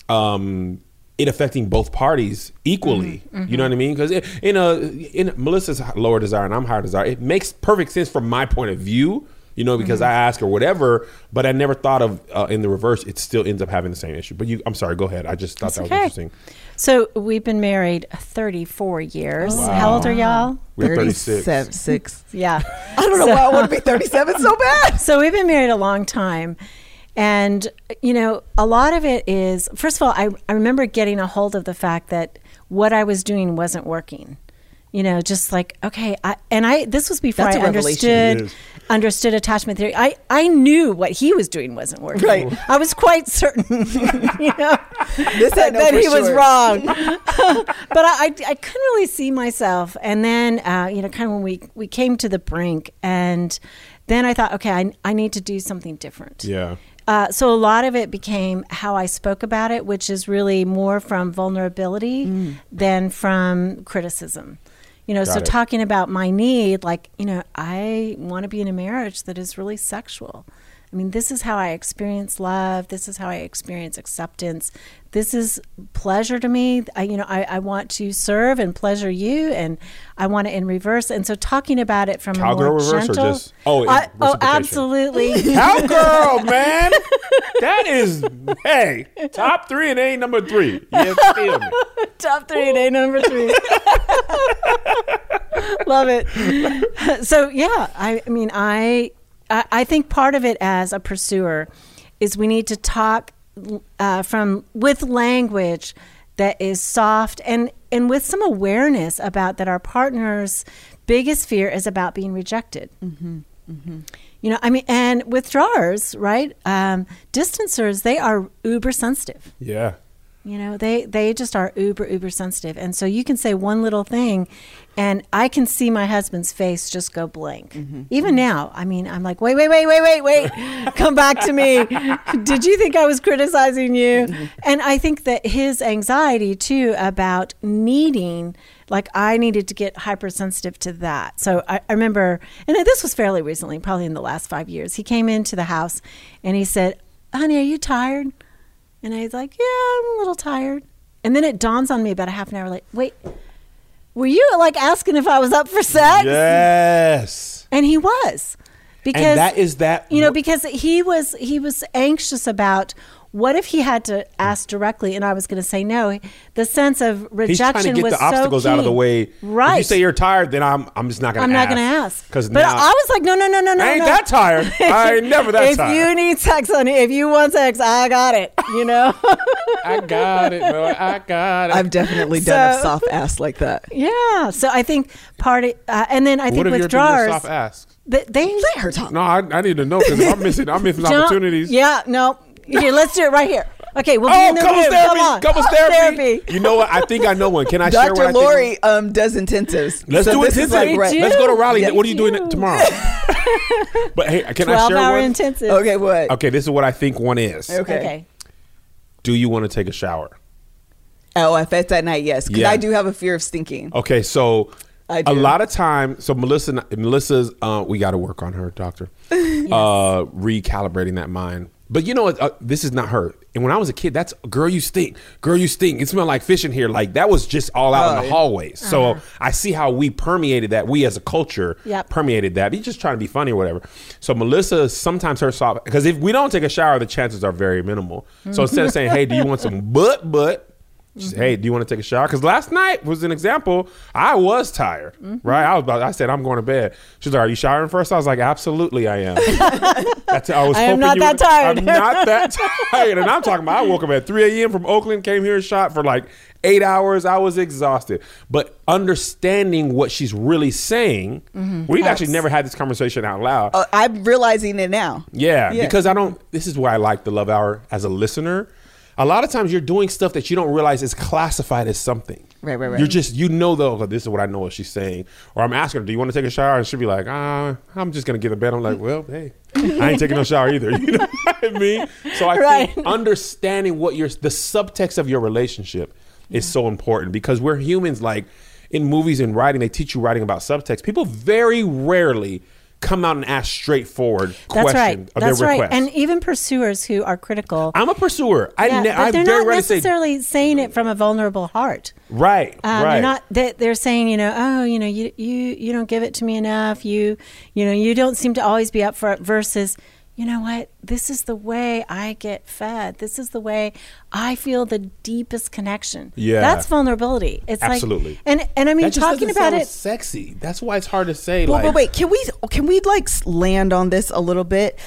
um, it affecting both parties equally. Mm-hmm, You know what I mean? Because in a in Melissa's lower desire and I'm higher desire, it makes perfect sense from my point of view. You know, because Mm-hmm. I ask or whatever, but I never thought of uh, in the reverse. It still ends up having the same issue. But you, I'm sorry. Go ahead. I just thought It's that was interesting. So we've been married 34 years. How old are y'all? We're 36. 37, six. Yeah. I don't know why I want to be 37 so bad. So we've been married a long time. And, you know, a lot of it is, first of all, I, I remember getting a hold of the fact that what I was doing wasn't working. You know, just like, okay, I, and I, this was before That's I a revelation. It understood, understood attachment theory. I, I knew what he was doing wasn't working. Right. I was quite certain, you know, This that, know that he was wrong. but I, I, I couldn't really see myself. And then, uh, you know, kind of when we, we came to the brink, and then I thought, okay, I, I need to do something different. Yeah. Uh, so a lot of it became how I spoke about it, which is really more from vulnerability Mm. than from criticism. You know, so it. talking about my need, like, you know, I want to be in a marriage that is really sexual. I mean, this is how I experience love. This is how I experience acceptance. This is pleasure to me. I, you know, I, I want to serve and pleasure you, and I want it in reverse. And so, talking about it from Cowgirl a more reverse or just- oh, in I- oh, absolutely. Cowgirl, man. That is, hey, top three and A number three. You feel me? Top three and a number three. Love it. So yeah, I, I mean, I, I I think part of it as a pursuer is we need to talk uh, from with language that is soft and and with some awareness about that our partner's biggest fear is about being rejected. You know, I mean, and withdrawers, right? Um, distancers, they are uber sensitive. Yeah. You know, they they just are uber uber sensitive, and so you can say one little thing, and I can see my husband's face just go blank. Mm-hmm. Even mm-hmm. now, I mean, I'm like, wait, wait, wait, wait, wait, wait, come back to me. Did you think I was criticizing you? Mm-hmm. And I think that his anxiety too about needing, like, I needed to get hypersensitive to that. So I, I remember, and this was fairly recently, probably in the last five years. He came into the house, and he said, "Honey, are you tired?" And I was like, yeah, I'm a little tired. And then it dawns on me about a half an hour like, wait, were you like asking if I was up for sex? Yes. And he was. Because And that is that. you know, because he was he was anxious about what if he had to ask directly and I was going to say no? The sense of rejection He's rejection trying to get was the obstacles so out of the way. Right. If you say you're tired, then I'm I'm just not gonna I'm not going to ask. Because but now I was like, no, no, no, no, no. I ain't no. that tired. I ain't never that if tired. you need sex, honey, if you want sex, I got it. You know. I got it, bro. I got it. I've definitely done a soft ass like that. yeah. So I think part of, uh, and then I think what have you been withdrawers, soft ass? th- they Let her talk. No, I, I need to know because I'm missing. I'm missing opportunities. Yeah. No. Here, let's do it right here. Okay. We'll be Oh, in the couples mood. therapy. Come on. Couples therapy. You know what? I think I know one. Can I share what I Dr. think? Laurie um, does intensives. Let's So do this it. is like right- Let's go to Raleigh. Yeah. what are you doing tomorrow? but hey, can I 12 share hour one? intensive. Okay, what? Okay, this is what I think one is. Okay. Okay. Do you want to take a shower? Oh, if it's at night, yes. Because Yeah. I do have a fear of stinking. Okay, so I a do. lot of time, so Melissa, Melissa's, uh, we got to work on her, doctor, uh, recalibrating that mind. But you know, what, uh, this is not her. And when I was a kid, that's girl, you stink, girl, you stink. It smelled like fish in here. Like that was just all out in Oh, the yeah. hallways. So I see how we permeated that. We as a culture Yep. permeated that. He's just trying to be funny or whatever. So Melissa, sometimes her soft because if we don't take a shower, the chances are very minimal. So instead of saying, "Hey, do you want some butt butt?" She said, hey, do you want to take a shower? Because last night was an example. I was tired, right? I was about. I said, I'm going to bed. She's like, Are you showering first? I was like, Absolutely, I am. That's, I was I am not that would- tired. I'm not that tired, and I'm talking about. I woke up at 3 a.m. from Oakland, came here and shot for like eight hours. I was exhausted, but understanding what she's really saying, we've actually never had this conversation out loud. Uh, I'm realizing it now. Yeah, Yeah. because I don't. This is why I like the Love Hour as a listener. A lot of times you're doing stuff that you don't realize is classified as something. Right, right, right. You're just you know though. This is what I know what she's saying. Or I'm asking her, "Do you want to take a shower?" And she'll be like, "Ah, I'm just gonna get in bed." I'm like, "Well, hey, I ain't taking no shower either." You know what I mean? So I Right. think understanding what your the subtext of your relationship is so important because we're humans. Like in movies and writing, they teach you writing about subtext. People very rarely come out and ask straightforward That's right. of That's their right. request. And even pursuers who are critical. I'm a pursuer. I yeah, ne- but they're very not rarely say necessarily saying it from a vulnerable heart. right, Um, right. They're not. They, they're saying, you know, oh, you know, you you you don't give it to me enough. You you know, you don't seem to always be up for it. Versus, you know what? This is the way I get fed. This is the way I feel the deepest connection. Yeah. that's vulnerability. It's Absolutely. like, and and I mean, that talking doesn't about sound it. sexy. That's why it's hard to say. Well, like, but wait, can we can we like land on this a little bit?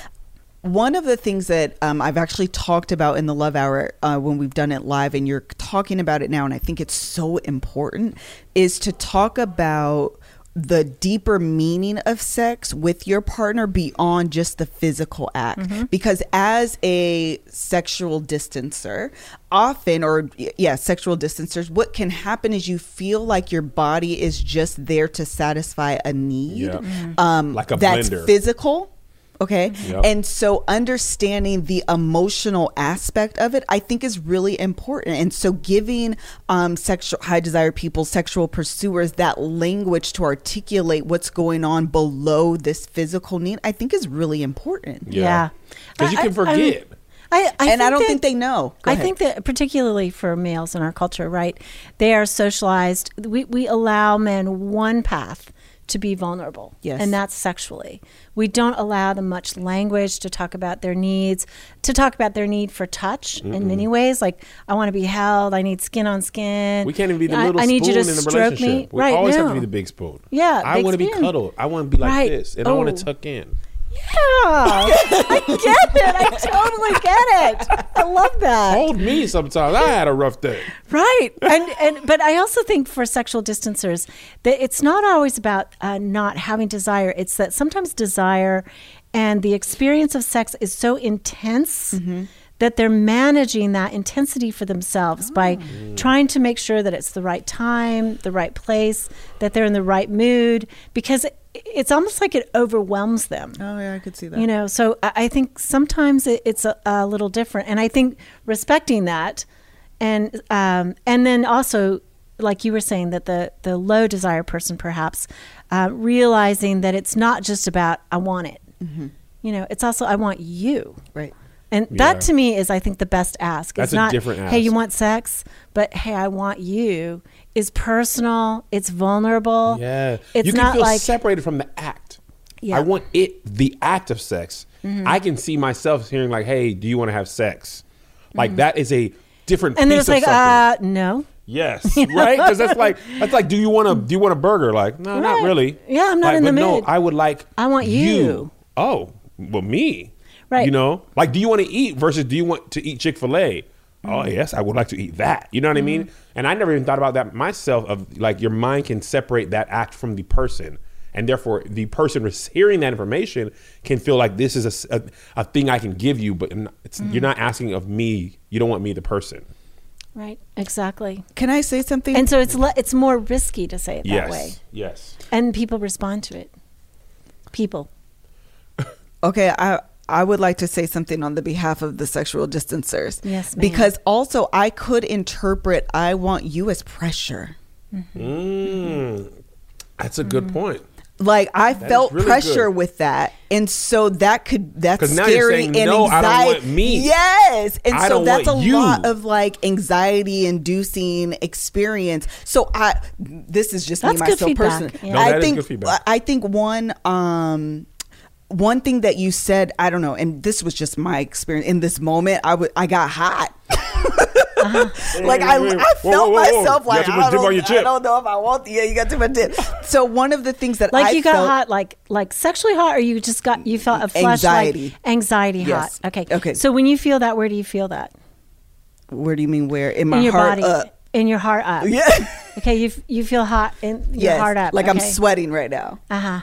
One of the things that um, I've actually talked about in the Love Hour uh, when we've done it live, and you're talking about it now, and I think it's so important, is to talk about the deeper meaning of sex with your partner beyond just the physical act. Because as a sexual distancer, often, or yeah, sexual distancers, what can happen is you feel like your body is just there to satisfy a need Yeah. um, Like a that's blender. physical. Okay. Yep. And so understanding the emotional aspect of it, I think is really important. And so giving um, sexual high desire people, sexual pursuers that language to articulate what's going on below this physical need, I think is really important. Yeah, because you I- can I- forget. I, I and I don't that- think they know. Go I ahead. think that particularly for males in our culture, right? They are socialized. We we allow men one path to be vulnerable. Yes. And that's sexually. We don't allow them much language to talk about their needs, to talk about their need for touch in many ways. Like I want to be held, I need skin on skin. we can't even be the I- little I, need spoon you to in the stroke relationship. me. We right, always have to be the big spoon. Yeah, I want to be cuddled. I want to be like Right. this, and I want Oh. to tuck in. Yeah, I get it. I totally get it. I love that. Hold me sometimes. I had a rough day. right and and but i also think for sexual distancers that it's not always about uh, not having desire it's that sometimes desire and the experience of sex is so intense that they're managing that intensity for themselves by trying to make sure that it's the right time the right place that they're in the right mood because it, it's almost like it overwhelms them. Oh yeah, I could see that. you know so i, I think sometimes it, it's a, a little different. And i think respecting that and um, and then also like you were saying that the the low desire person perhaps uh, realizing that it's not just about i want it. You know it's also i want you. Right. and Yeah. that to me is i think the best ask. That's it's a not different hey you want sex? But hey i want you is personal it's vulnerable Yeah, it's you can not feel like separated from the act. Yeah. Mm-hmm. I want it, the act of sex. I can see myself hearing like, "Hey, do you want to have sex?" Like that is a different. Mm-hmm. and piece it's of like, something. uh, no. Yes, right. Because that's like that's like. Do you want to? Do you want a burger? Like, no, not really. Yeah, I'm not Like, in the but No. I would like. I want you. Oh, well, me. Right. You know, like, do you want to eat versus do you want to eat Chick Fil A? Oh Mm-hmm. yes, I would like to eat that. You know what I mean? And I never even thought about that myself. Of like, your mind can separate that act from the person. And therefore, the person rec- hearing that information can feel like this is a thing I can give you, but it's, Mm-hmm. you're not asking of me. You don't want me, the person. Right. Exactly. Can I say something? And so it's le- it's more risky to say it that yes. way, Yes. and people respond to it. People. Okay, I I would like to say something on the behalf of the sexual distancers. Yes, ma'am. Because also I could interpret I want you as pressure. Mm, that's a good point. Like I is felt really pressure good. with that, and so that could that's 'Cause now you're scary saying, and "No, I don't anxiety. want me. Yes, and I so don't that's a you. lot of like anxiety inducing experience. So I, this is just That's me good myself feedback. personally. Yeah. No, I that is think good feedback. I think one um one thing that you said I don't know, and this was just my experience in this moment. I would I got hot. like I. I felt whoa, whoa, whoa. myself You got like too I much dip don't, on your chip. I don't know if I want the, yeah you got too much dip. So one of the things that Like I you got felt, hot, like like sexually hot, or you just got you felt a flush Anxiety. like anxiety Yes. hot. Okay. Okay. So when you feel that, where do you feel that? Where do you mean where in my in your heart? body. Uh, in your heart up. yeah. Okay. You you feel hot in your yes. heart up. Like I'm sweating right now. Uh huh.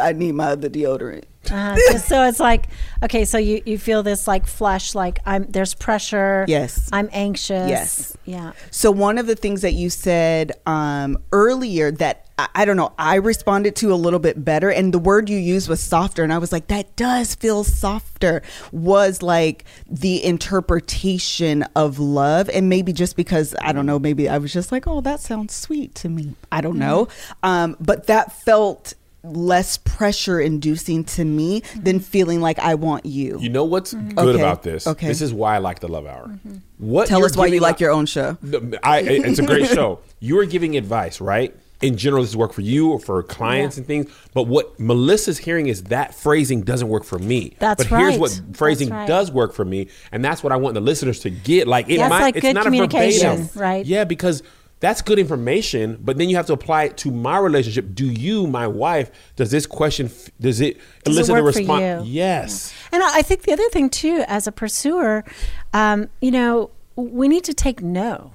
I need my other deodorant. Uh-huh. So it's like okay, so you you feel this like flush, like I'm there's pressure. Yes. I'm anxious. Yes. Yeah. So one of the things that you said um, earlier that I, I don't know, I responded to a little bit better, and the word you used was softer, and I was like, that does feel softer. Was like the interpretation of love, and maybe just because I don't know, maybe I was just like, oh, that sounds sweet to me. I don't know, um, but that felt less pressure inducing to me than feeling like I want you. You know what's good Mm-hmm. Okay, about this? okay. This is why I like the Love Hour. What Tell you're us why you like your own show. No, I, it's a great show. You are giving advice, right? In general, this work for you or for clients Yeah. and things. But what Melissa's hearing is that phrasing doesn't work for me. That's but here's what phrasing right. does work for me, and that's what I want the listeners to get. Like it That's might, like it's good not a communication, verbatim, right? Yeah, because that's good information. But then you have to apply it to my relationship. Do you, my wife, does this question does it Does it elicit a work for response? you? Yes. And I I think the other thing too, as a pursuer, um, you know, we need to take no.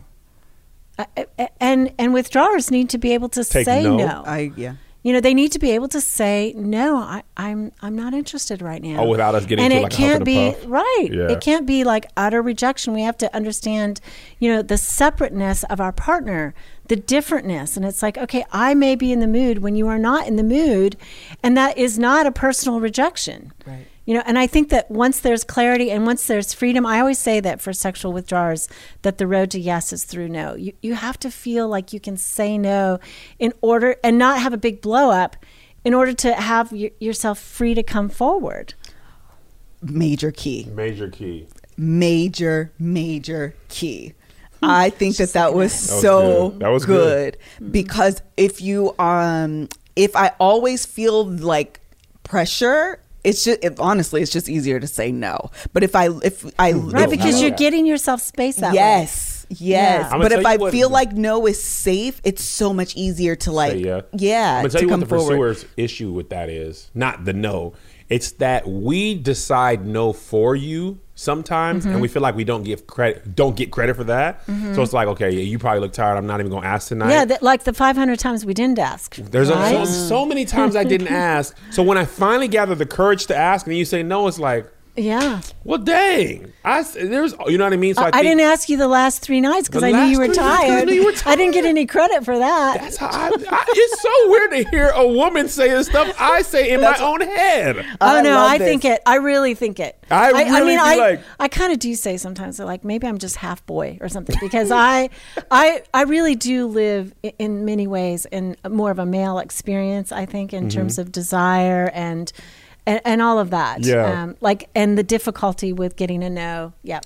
Uh, uh, and and withdrawers need to be able to Take say no? no. I yeah. You know, they need to be able to say no. I, I'm I'm not interested right now. Oh, without us getting and to, it like, can't a be puff? right. Yeah. It can't be like utter rejection. We have to understand, you know, the separateness of our partner, the differentness, and it's like, okay, I may be in the mood when you are not in the mood, and that is not a personal rejection. Right. You know, and I think that once there's clarity and once there's freedom, I always say that for sexual withdrawers, that the road to yes is through no. You you have to feel like you can say no in order and not have a big blow up in order to have y- yourself free to come forward. Major key. Major key. major major key i think that that was That was so good. That was good, good. because if you um if i always feel like pressure it's just if, honestly it's just easier to say no but if i if i Right, if because you- you're getting yourself space that way. yes yes Yeah. But if i what- feel like no is safe it's so much easier to like Say yeah. yeah I'm gonna tell to you what come the forward pursuer's issue with that is. Not the no. It's that we decide no for you sometimes, Mm-hmm. and we feel like we don't give credit, don't get credit for that. So it's like, okay, yeah, you probably look tired. I'm not even gonna ask tonight. Yeah, that, like the 500 times we didn't ask. There's a- so, so many times I didn't ask. So when I finally gather the courage to ask, and you say no, it's like, yeah. well, dang, I there's, you know what I mean. So I, I, think didn't ask you the last three nights because I knew you were three nights 'cause I tired. knew you were I didn't get any credit for that. That's how I, I, it's so weird to hear a woman say the stuff I say in my own head. Oh I no, love I this. think it. I really think it. I really mean, I, like- I kind of do say sometimes, like maybe I'm just half boy or something, because I, I, I really do live in many ways in more of a male experience. I think in mm-hmm. terms of desire and, and, and all of that. Yeah. Um, like and the difficulty with getting a no. Yeah.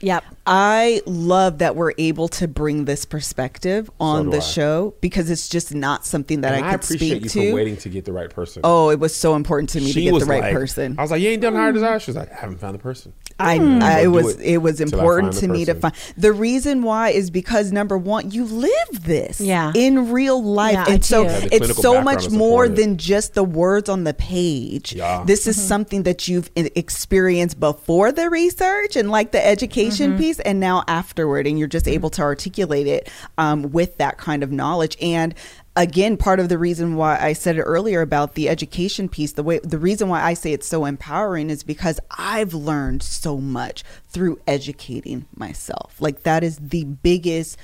Yep. I love that we're able to bring this perspective on do the I. show because it's just not something that And I I could appreciate speak you to. for waiting to get the right person. Oh, it was so important to me to get was the right like- person. I was like, "You ain't done hard mm. desire." She was like, "I haven't found the person." I, mm. I Don't it was it it was important to the me to find the reason why is because number one you live this Yeah. in real life Yeah, I and so. Yeah, it's so much more than just the words on the page Yeah. this is mm-hmm. something that you've experienced before the research and like the education piece and now afterward and you're just able to articulate it um, with that kind of knowledge. And again part of the reason why i said it earlier about the education piece the way the reason why i say it's so empowering is because i've learned so much through educating myself. Like that is the biggest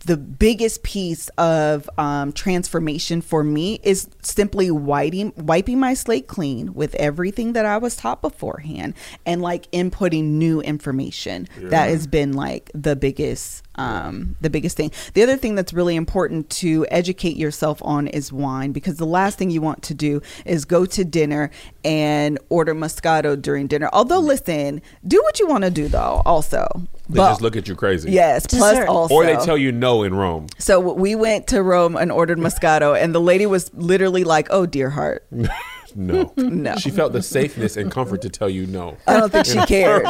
the biggest piece of um, transformation for me is simply wiping wiping my slate clean with everything that I was taught beforehand and like inputting new information. That has been like the biggest um, the biggest thing. The other thing that's really important to educate yourself on is wine because the last thing you want to do is go to dinner and order Moscato during dinner. Although, listen, do what you want to do though. Also, They just look at you crazy. yes. Plus, Dessert. also, Or they tell you no in Rome. so we went to Rome and ordered Moscato, and the lady was literally like, "Oh, dear heart." No. No. She felt the safeness and comfort to tell you no. I don't think she cared.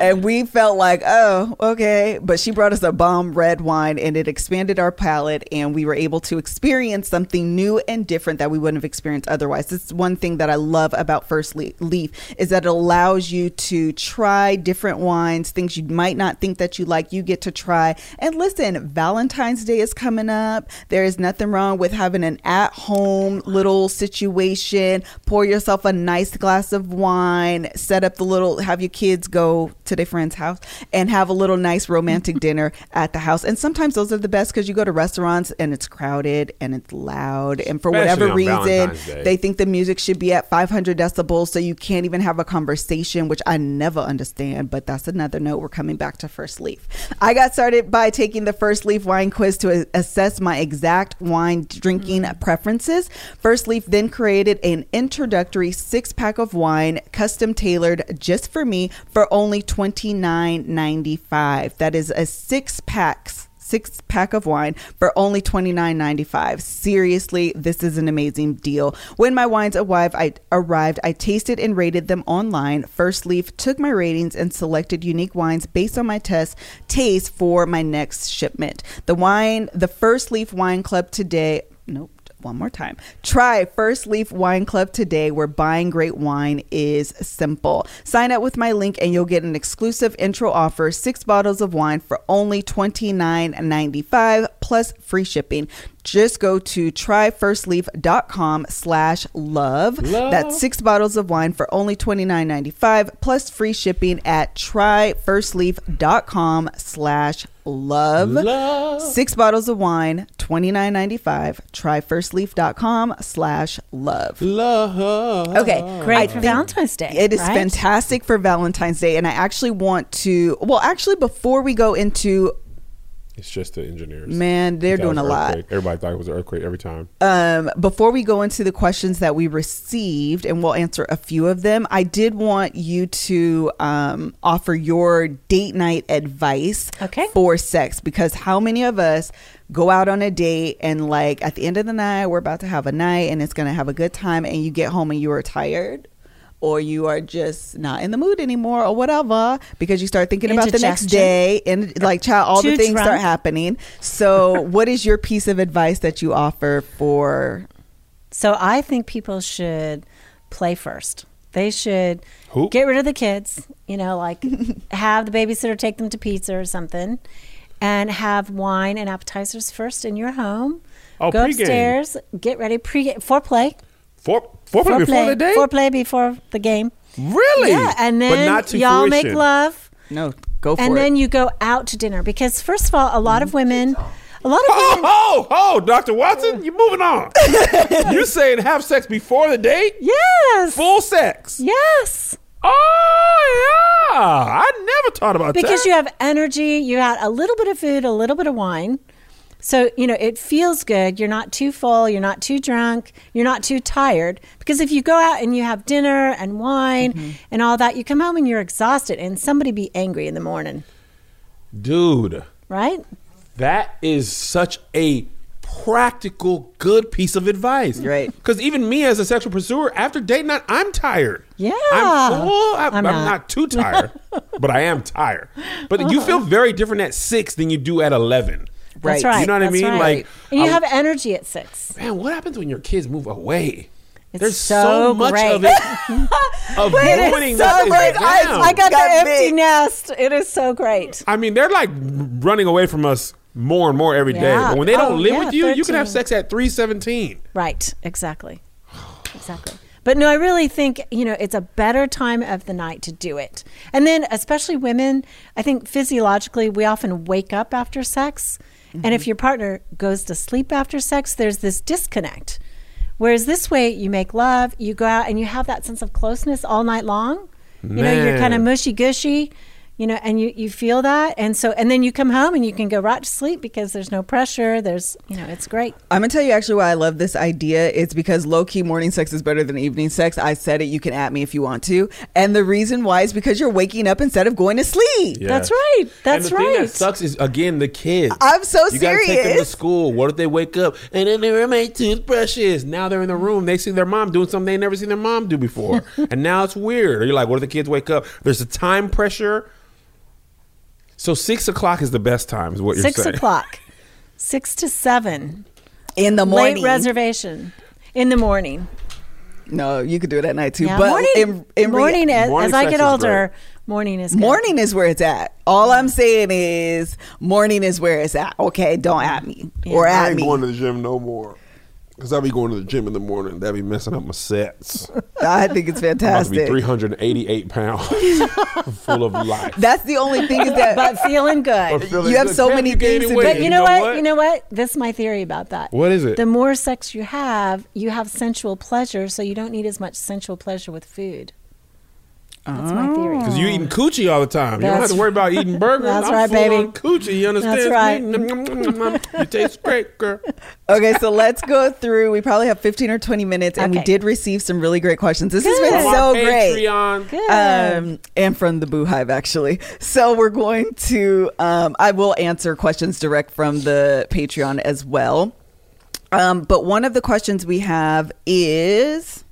And we felt like, oh, okay. But she brought us a bomb red wine and it expanded our palate and we were able to experience something new and different that we wouldn't have experienced otherwise. This is one thing that I love about First Leaf is that it allows you to try different wines, things you might not think that you like, you get to try. And listen, Valentine's Day is coming up. There is nothing wrong with having an at-home little situation. Pour yourself a nice glass of wine, set up the little have your kids go to their friend's house and have a little nice romantic dinner at the house. And sometimes those are the best because you go to restaurants and it's crowded and it's loud. And for Especially whatever reason, they think the music should be at 500 decibels so you can't even have a conversation, which I never understand. But that's another note. We're coming back to First Leaf. I got started by taking the First Leaf wine quiz to assess my exact wine drinking preferences. First Leaf then created an introductory six pack of wine, custom tailored just for me, for only $29.95. That is a six packs six pack of wine for only $29.95. Seriously, this is an amazing deal. When my wines arrived, I arrived, I tasted and rated them online. First Leaf took my ratings and selected unique wines based on my test taste for my next shipment. The wine, the First Leaf Wine Club today, nope one more time. Try First Leaf Wine Club today, where buying great wine is simple. Sign up with my link and you'll get an exclusive intro offer six bottles of wine for only $29.95 plus free shipping. Just go to tryfirstleaf.com slash love. Love. That's six bottles of wine for only $29.95 plus free shipping at tryfirstleaf.com slash love. Love. Six bottles of wine, $29.95. Tryfirstleaf.com slash love. Love. Okay. Great I for Valentine's Day. It is right? fantastic for Valentine's Day. And I actually want to, well, actually, before we go into, It's just the engineers. man, they're doing a was lot. Everybody thought it was an earthquake every time. um, before we go into the questions that we received, and we'll answer a few of them, I did want you to um, offer your date night advice Okay. for sex because how many of us go out on a date and, like, at the end of the night, we're about to have a night and it's going to have a good time, and you get home and you are tired? Or you are just not in the mood anymore, or whatever, because you start thinking about the next day, and like, child, all the things drunk. start happening. So, what is your piece of advice that you offer for So I think people should play first. They should Who? get rid of the kids, you know, like have the babysitter take them to pizza or something and have wine and appetizers first in your home. Oh, Go pregame. upstairs, get ready, pre foreplay. Four, four, Foreplay before the date? Foreplay before the game. Really? Yeah, and but then not to y'all make love. no? Go for and it. then you go out to dinner because first of all, a lot of women, a lot of Oh, women, oh, oh, Dr. Watson, you're moving on. you're saying have sex before the date? yes, Full sex. yes. Oh, yeah. I never thought about because that. Because you have energy you had a little bit of food a little bit of wine So, you know, it feels good. You're not too full. You're not too drunk. You're not too tired. Because if you go out and you have dinner and wine Mm-hmm. and all that, you come home and you're exhausted and somebody be angry in the morning, Dude, right? that is such a practical, good piece of advice. Right. Because even me as a sexual pursuer, after date night, I'm tired. Yeah. I'm full. I'm, I'm I'm not. not. too tired, but I am tired. But you feel very different at six than you do at 11. That's Right. right. You know what I That's mean? right. Like, and you I- have energy at six. Man, what happens when your kids move away? It's There's so so, much great. of it of ruining so is great. I- down. I got Got the empty big. nest. It is so great. I mean, they're like running away from us more and more every day. Yeah. But when they don't Oh, live yeah, with you, you can have 13. sex at 317. Right. Exactly. Exactly. But no, I really think, you know, it's a better time of the night to do it. And then, especially women, I think physiologically, we often wake up after sex. And if your partner goes to sleep after sex, there's this disconnect. Whereas this way, you make love, you go out and you have that sense of closeness all night long. You know, you're kind of mushy gushy, you know, and you, you feel that. And so, and then you come home and you can go right to sleep because there's no pressure. There's, you know, it's great. I'm gonna tell you actually why I love this idea. It's because low key morning sex is better than evening sex. I said it. You can at me if you want to. And the reason why is because you're waking up instead of going to sleep. That's right. That's and the right. thing that sucks is again the kids. I'm so you gotta take them to school. What if they wake up and then there are my toothbrushes? Now they're in the room. They see their mom doing something they never seen their mom do before, and now it's weird. Or you're like, what if the kids wake up? There's a time pressure. So six o'clock is the best time, is what you're Six saying. o'clock, six to seven, In the morning. late reservation in the morning. No, you could do it at night too. Yeah, but morning. in, in rea- as, Morning as I sex get is older, morning is good. morning is where it's at. All I'm saying is morning is where it's at. Okay, don't at me or at me. I ain't me. going to the gym no more. Cause I be going to the gym in the morning. That be messing up my sets. I think it's fantastic. I'm to be 388 pounds, full of life. That's the only thing is that but feeling good. You have so many things to But do. you know, what? You know what? This is my theory about that. What is it? The more sex you have, you have sensual pleasure, so you don't need as much sensual pleasure with food. That's my theory. Because you're eating coochie all the time. you don't have to worry about eating burgers. That's I'm right, full baby. on coochie. You understand? That's right. you taste great, girl. Okay, so let's go through. We probably have 15 or 20 minutes, and we did receive some really great questions. This has been From so our great. Patreon. Um, and from the Boo Hive, actually. So we're going to, um, I will answer questions direct from the Patreon as well. Um, but one of the questions we have is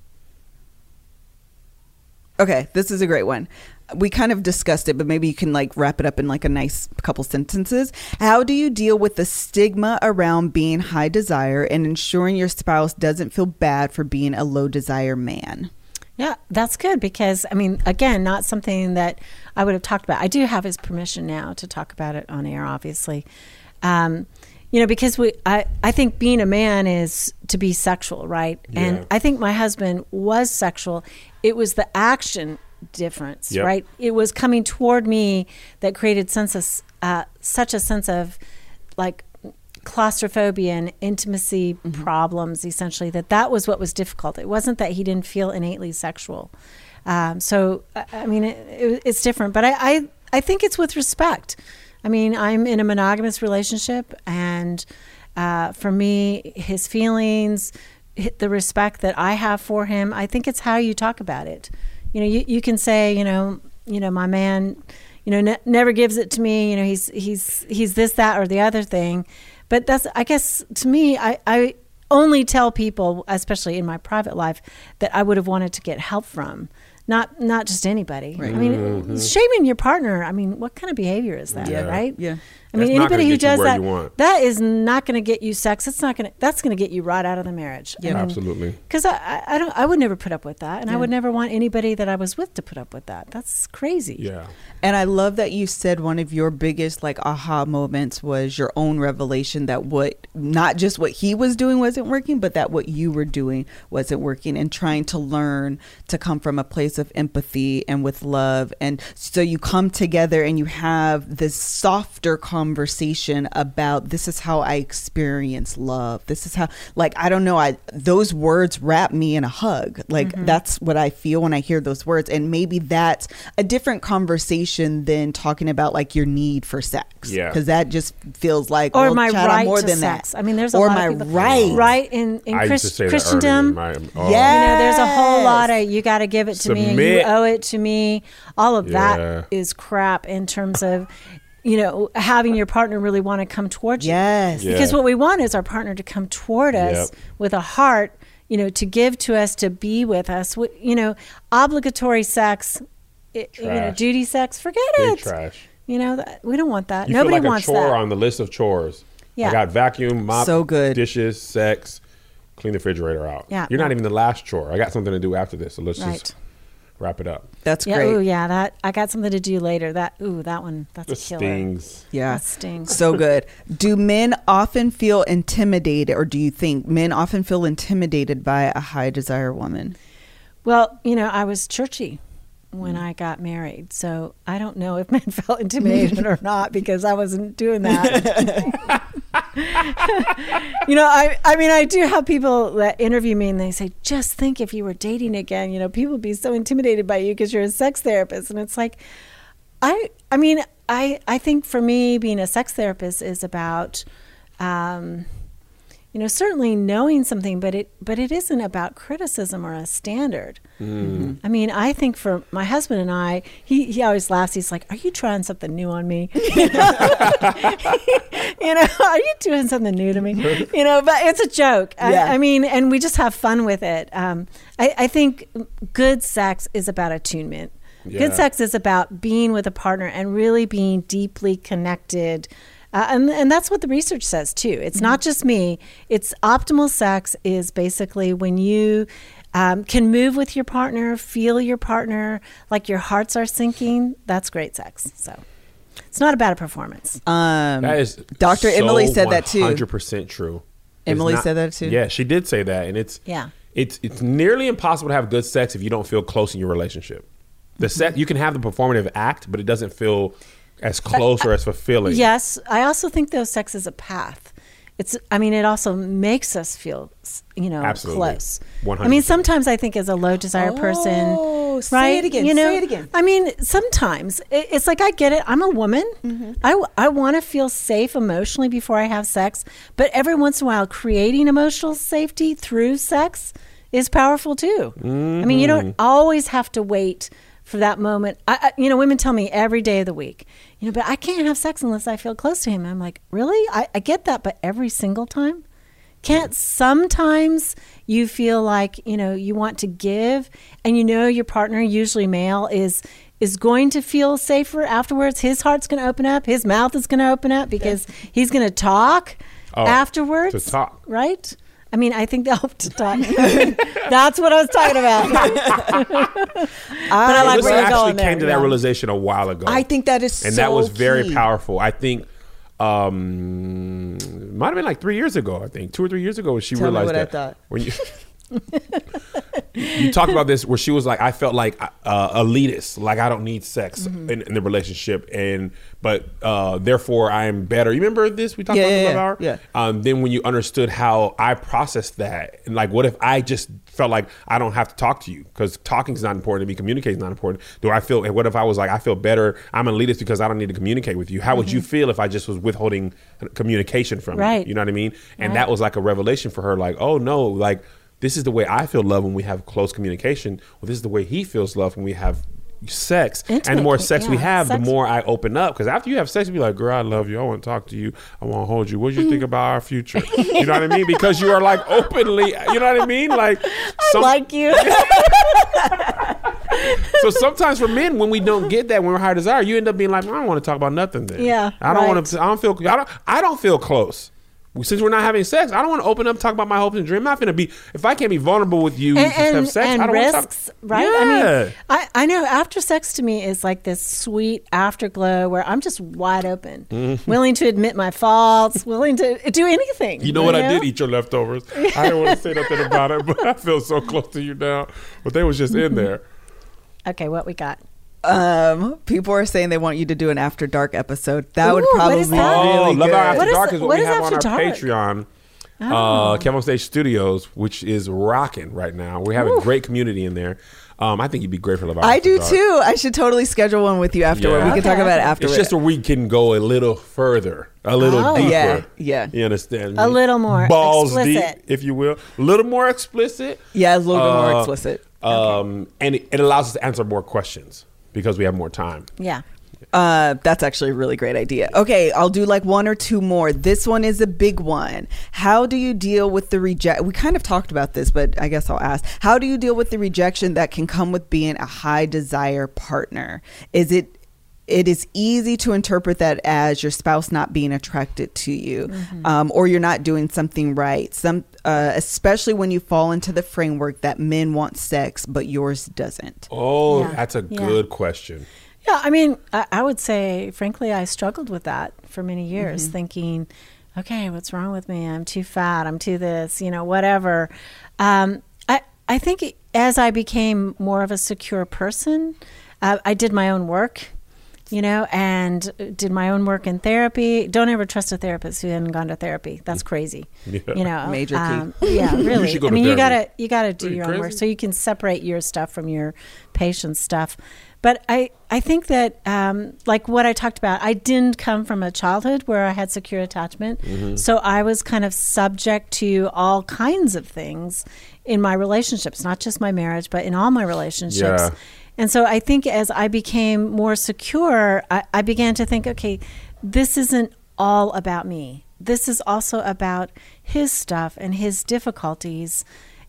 okay, this is a great one. We kind of discussed it, but maybe you can like wrap it up in like a nice couple sentences. How do you deal with the stigma around being high desire and ensuring your spouse doesn't feel bad for being a low desire man? Yeah, that's good because I mean, again, not something that I would have talked about. I do have his permission now to talk about it on air, obviously. Um, you know, because we, I, I think being a man is to be sexual, right? Yeah. And I think my husband was sexual. It was the action difference, Yep. right? It was coming toward me that created sense of, uh, such a sense of like claustrophobia and intimacy problems essentially that that was what was difficult. It wasn't that he didn't feel innately sexual. Um, so I- i mean it, it, it's different but I, I i think it's with respect. I mean i'm in a monogamous relationship and uh, for me his feelings the respect that i have for him i think it's how you talk about it you know you, you can say you know you know my man you know ne- never gives it to me you know he's he's he's this that or the other thing. But that's i guess to me i i only tell people especially in my private life that i would have wanted to get help from not not just anybody. I mean mm-hmm. shaming your partner i mean what kind of behavior is that Yeah. right? Yeah. I mean, anybody who does that, that is not going to get you sex. It's not going to. That's going to get you right out of the marriage. Yeah. Absolutely. Because I, I, I don't. I would never put up with that, and I would never want anybody that I was with to put up with that. That's crazy. Yeah. And I love that you said one of your biggest like aha moments was your own revelation that what not just what he was doing wasn't working, but that what you were doing wasn't working and trying to learn to come from a place place of empathy and with love. And so you come together and you have this softer conversation about this is how I experience love. This is how, like, I don't know, I those words wrap me in a hug. Like, Mm-hmm. that's what I feel when I hear those words. And maybe that's a different conversation than talking about like your need for sex. Yeah. Because that just feels like, or well, my child, right more to than sex. that. I mean, there's a or lot my of people, right. right in in Christ, to say that Christendom. earlier oh. Yeah. You know, there's a whole lot of you got to give it to me and you owe it to me. All of Yeah. that is crap in terms of, you know, having your partner really want to come towards you. Yes. Yeah. Because what we want is our partner to come toward us Yep. with a heart, you know, to give to us, to be with us. Wh- You know, obligatory sex, i you know, duty sex, forget Big it. trash. You know, that, we don't want that. You Nobody feel like wants a chore that. on the list of chores. Yeah. I got vacuum, mop, So good. dishes, sex, clean the refrigerator out. Yeah. You're not even the last chore. I got something to do after this, so let's Right. just wrap it up. That's yeah, great. ooh, yeah, that I got something to do later. That ooh, that one, that's The a killer. stings. Yeah. That stings. So good. Do men often feel intimidated, or do you think men often feel intimidated by a high desire woman? Well, you know, I was churchy when mm. I got married, so I don't know if men felt intimidated or not because I wasn't doing that. you know, I I mean, I do have people that interview me and they say, "Just think if you were dating again, you know, people would be so intimidated by you because you're a sex therapist." And it's like, I I mean, I I think for me, being a sex therapist is about. Um, you know certainly knowing something but it but it isn't about criticism or a standard. I mean i think for my husband and i he, he always laughs. He's like are you trying something new on me? You know are you doing something new to me? You know but it's a joke. Yeah. I, I mean and we just have fun with it. Um, I, I think good sex is about attunement. Yeah. good sex is about being with a partner and really being deeply connected uh, and, and that's what the research says too. It's not just me. It's optimal sex is basically when you um, can move with your partner, feel your partner, like your hearts are syncing. That's great sex. So it's not about a performance. Um, That is Dr. so Emily said that too. 100% true. It's Emily said that too? Yeah, she did say that, and it's Yeah. it's it's nearly impossible to have good sex if you don't feel close in your relationship. The Mm-hmm. sex you can have the performative act, but it doesn't feel as close or as fulfilling. Yes, I also think though sex is a path. It's. I mean, it also makes us feel, you know, Absolutely. close. 100%. I mean, sometimes I think as a low desire person, Oh, say right? it again, You know, say it again. I mean, sometimes it's like I get it. I'm a woman. Mm-hmm. I w- I want to feel safe emotionally before I have sex, but every once in a while, creating emotional safety through sex is powerful too. I mean, you don't always have to wait for that moment. I, I, you know, women tell me every day of the week, you know, but I can't have sex unless I feel close to him. I'm like, really? I, I get that, but every single time? Can't sometimes you feel like, you know, you want to give and you know your partner, usually male, is is going to feel safer afterwards. His heart's going to open up, his mouth is going to open up because he's going to talk Oh, afterwards. to talk. Right? I mean, I think they'll have to talk. That's what I was talking about. but I like Melissa where you're actually going there. came to that yeah. realization a while ago. I think that is and so that was very key. powerful. I think um might have been like three years ago. I think two or three years ago when she Tell me realized what I that thought. when you you talked about this where she was like, I felt like uh, elitist, like I don't need sex Mm-hmm. in, in the relationship, and but uh, therefore I am better. You remember this we talked Yeah, about yeah, this yeah, hour? yeah. Um, then when you understood how I processed that, and like, what if I just felt like I don't have to talk to you because talking is not important to me, communicating is not important. Do I feel? and What if I was like, I feel better? I'm an elitist because I don't need to communicate with you. How would you feel if I just was withholding communication from Right. you? You know what I mean? And Right. that was like a revelation for her. Like, oh no, like this is the way I feel love when we have close communication. Well, this is the way he feels love when we have sex. and the more sex we have, sex- the more I open up. Because after you have sex, you be like, girl, I love you. I want to talk to you. I want to hold you. What do you think about our future? You know what I mean? Because you are like openly, you know what I mean? Like, I some- like you. so sometimes for men, when we don't get that, when we're high desire, you end up being like, I don't want to talk about nothing. Then Yeah, I don't want to. I don't feel. I don't. I don't feel close. Since we're not having sex, I don't want to open up, talk about my hopes and dreams. I'm not gonna be. If I can't be vulnerable with you, and, just have sex. and I don't risks, to talk. right? Yeah. I mean, I, I know after sex to me is like this sweet afterglow where I'm just wide open, willing to admit my faults, willing to do anything. Mm-hmm. You know what? I did eat your leftovers. I didn't want to say nothing about it, but I feel so close to you now. But they was just in there. Okay, what we got? Um, people are saying they want you to do an after dark episode. That would Ooh, what probably is be that? Oh, really Love good. Hour After What is Dark the- is what, what we is have on our Dark? Patreon. Oh. Uh, Kev On Stage Studios, which is rocking right now. We have a great community in there. Um, I think you'd be great for Love Hour I do Dark. too. I should totally schedule one with you afterward. Yeah. We can talk about it afterward. It's just where we can go a little further, a little Oh. deeper. Yeah, yeah. You understand? A little more balls explicit. deep, if you will. A little more explicit. yeah, a little bit more Uh, explicit. Um, and it, it allows us to answer more questions because we have more time. Yeah. Uh, that's actually a really great idea. Okay, I'll do like one or two more. This one is a big one. How do you deal with the reject? We kind of talked about this, but I guess I'll ask. How do you deal with the rejection that can come with being a high desire partner? Is it it is easy to interpret that as your spouse not being attracted to you, um, or you're not doing something right. Some, uh, especially when you fall into the framework that men want sex but yours doesn't. Oh, Yeah. that's a Yeah. good question. Yeah, I mean, I, I would say, frankly, I struggled with that for many years, thinking, okay, what's wrong with me? I'm too fat. I'm too this, you know, whatever. Um, I I think as I became more of a secure person, uh, I did my own work. You know, and did my own work in therapy. Don't ever trust a therapist who hasn't gone to therapy. That's crazy. Yeah. You know, Major key. um, yeah, really. should go I to mean, you gotta you gotta do Are you your own work so you can separate your stuff from your patient's stuff. But I, I think that, um, like what I talked about, I didn't come from a childhood where I had secure attachment. Mm-hmm. So I was kind of subject to all kinds of things in my relationships, not just my marriage, but in all my relationships. Yeah. And so I think as I became more secure, I, I began to think, okay, this isn't all about me. This is also about his stuff and his difficulties,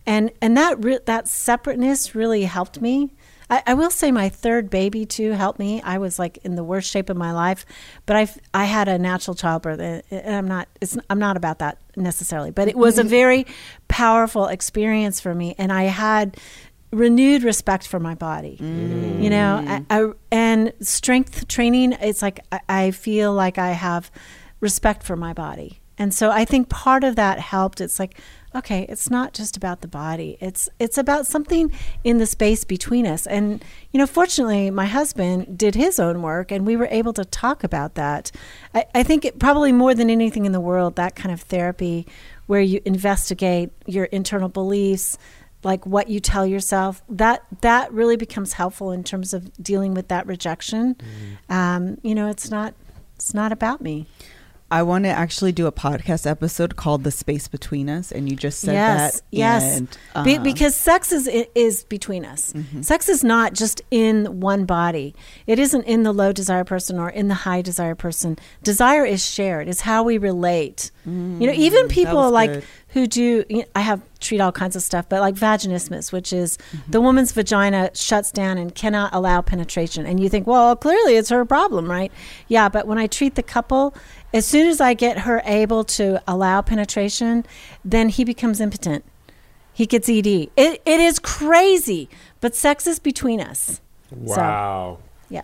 and and that re- that separateness really helped me. I, I will say my third baby too helped me. I was like in the worst shape of my life, but I I had a natural childbirth, and and I'm not it's I'm not about that necessarily, but it was a mm-hmm. very powerful experience for me, and I had renewed respect for my body. Mm. You know I, I, and strength training it's like I, I feel like i have respect for my body. And so i think part of that helped. It's like okay it's not just about the body. It's it's about something in the space between us. And you know fortunately my husband did his own work and we were able to talk about that. I, I think it, probably more than anything in the world that kind of therapy where you investigate your internal beliefs like what you tell yourself that that really becomes helpful in terms of dealing with that rejection. Um, you know it's not it's not about me I want to actually do a podcast episode called "The Space Between Us," and you just said yes that. yes and, uh, Mm-hmm. because sex is is between us sex is not just in one body it isn't in the low desire person or in the high desire person desire is shared is how we relate you know even people Mm, like good. who do you know, I have treat all kinds of stuff, but like vaginismus, which is Mm-hmm. the woman's vagina shuts down and cannot allow penetration. And you think, well, clearly it's her problem, right? Yeah, but when I treat the couple, as soon as I get her able to allow penetration, then he becomes impotent. He gets ED. It, it is crazy, but sex is between us. Wow. Yeah.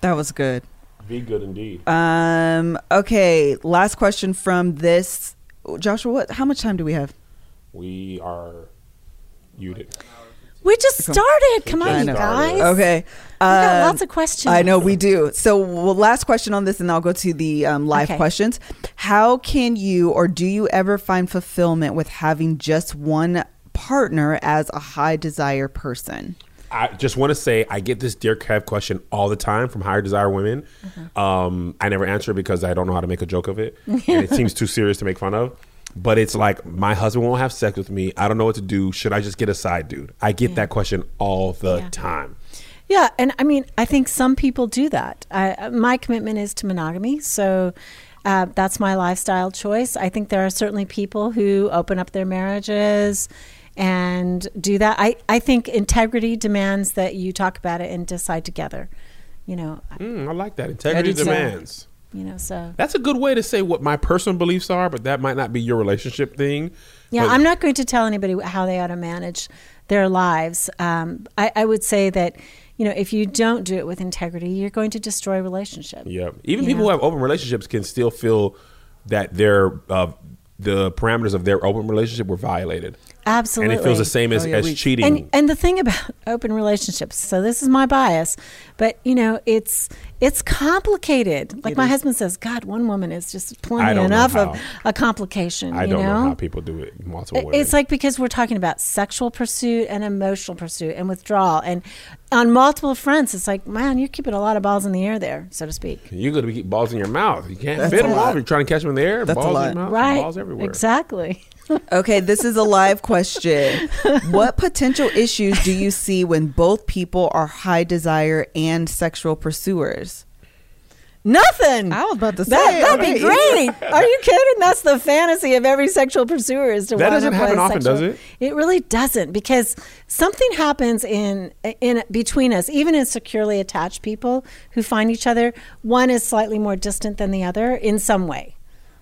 that was good. Be good indeed. Um. Okay. Last question from this, Joshua. What? How much time do we have? we are muted. We just started. Come on, you guys. Okay. We've got Um, lots of questions. I know we do. So, well, last question on this, and I'll go to the um, live Okay. questions. How can you, or do you ever find fulfillment with having just one partner as a high desire person? I just want to say I get this Dear Kev question all the time from higher desire women. Um, I never answer because I don't know how to make a joke of it, and it seems too serious to make fun of. But it's like my husband won't have sex with me. I don't know what to do. Should I just get a side dude? I get that question all the Yeah. time. Yeah, and I mean, I think some people do that. I, my commitment is to monogamy, so uh, that's my lifestyle choice. I think there are certainly people who open up their marriages and do that. I, I think integrity demands that you talk about it and decide together. You know, Mm, I like that. Integrity do too. demands. you know. So That's a good way to say what my personal beliefs are, but that might not be your relationship thing. Yeah, But- I'm not going to tell anybody how they ought to manage their lives. Um, I, I would say that, you know, if you don't do it with integrity, you're going to destroy a relationship. Yeah, even people know? who have open relationships can still feel that their uh, the parameters of their open relationship were violated. Absolutely. and it feels the same as, Oh, yeah, as we- cheating. And and the thing about open relationships, so this is my bias, but you know, it's it's complicated. Like It my is. husband says, God, one woman is just plenty enough of a complication. I you don't know? know how people do it. Multiple women. It's like because we're talking about sexual pursuit and emotional pursuit and withdrawal, and on multiple fronts, it's like, man, you're keeping a lot of balls in the air there, so to speak. you got to keep balls in your mouth. You can't That's fit them lot. off. You're trying to catch them in the air. That's a balls lot. in your mouth. Right? Balls everywhere. Exactly. Okay, this is a live question. what potential issues do you see when both people are high desire and sexual pursuers? Nothing. I was about to say, that, that'd be right. great. Are you kidding? That's the fantasy of every sexual pursuer is to That wind doesn't up happen often, sexual- does it? It really doesn't because something happens in in between us, even in securely attached people who find each other. One is slightly more distant than the other in some way.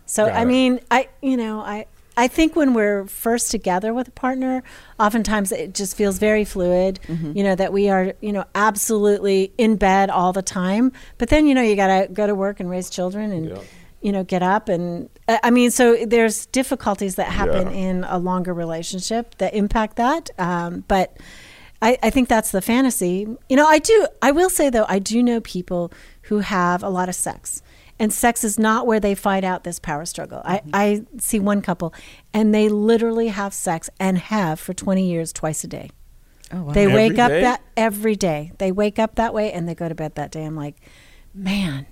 So Got I it. mean, I you know I. I think when we're first together with a partner, oftentimes it just feels very fluid. Mm-hmm. You know that we are, you know, absolutely in bed all the time. But then, you know, you got to go to work and raise children and Yeah. you know get up and I I mean, so there's difficulties that happen Yeah. in a longer relationship that impact that. Um, but I, I think that's the fantasy. You know, I do. I will say though, I do know people who have a lot of sex. And sex is not where they fight out this power struggle. I, I see one couple, and they literally have sex and have for 20 years twice a day. Oh, wow. They Every wake up day? that every day. They wake up that way and they go to bed that day. I'm like, man,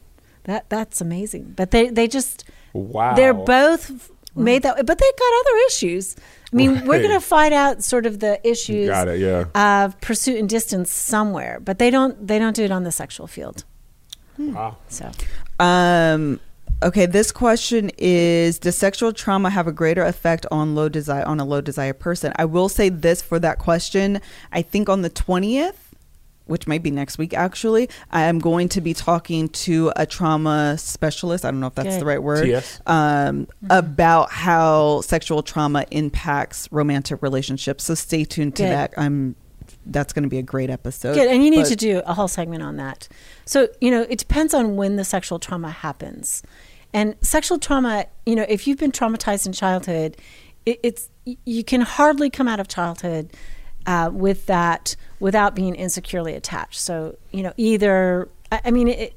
that that's amazing. But they they just Wow. they're both made that way, but they've got other issues. I mean, we're going to find out sort of the issues Got it, yeah. of pursuit and distance somewhere, but they don't they don't do it on the sexual field. Wow. So Um, okay, this question is: Does sexual trauma have a greater effect on low desire on a low desire person? I will say this for that question. I think on the twentieth. Which might be next week, actually. I am going to be talking to a trauma specialist. I don't know if that's Good. the right word. TS? Um, about how sexual trauma impacts romantic relationships. So stay tuned to Good. that. I'm. That's going to be a great episode. good, and you need But- to do a whole segment on that. So you know, it depends on when the sexual trauma happens, and sexual trauma. You know, if you've been traumatized in childhood, it, it's you can hardly come out of childhood uh, with that without being insecurely attached. So you know, either I, I mean, it,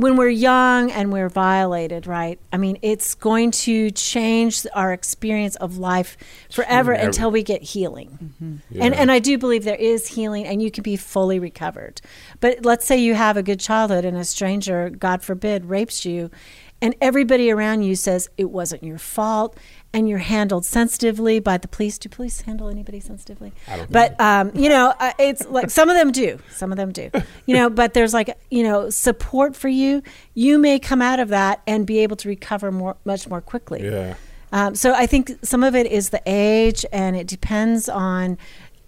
when we're young and we're violated, right? I mean, it's going to change our experience of life forever until we get healing. Mm-hmm. And Yeah. and I do believe there is healing and you can be fully recovered. But let's say you have a good childhood and a stranger, God forbid, rapes you and everybody around you says it wasn't your fault and you're handled sensitively by the police. Do police handle anybody sensitively? I don't think But um, you know, uh, it's like some of them do. Some of them do. You know, but there's like you know support for you. You may come out of that and be able to recover more, much more quickly. Yeah. Um, so I think some of it is the age, and it depends on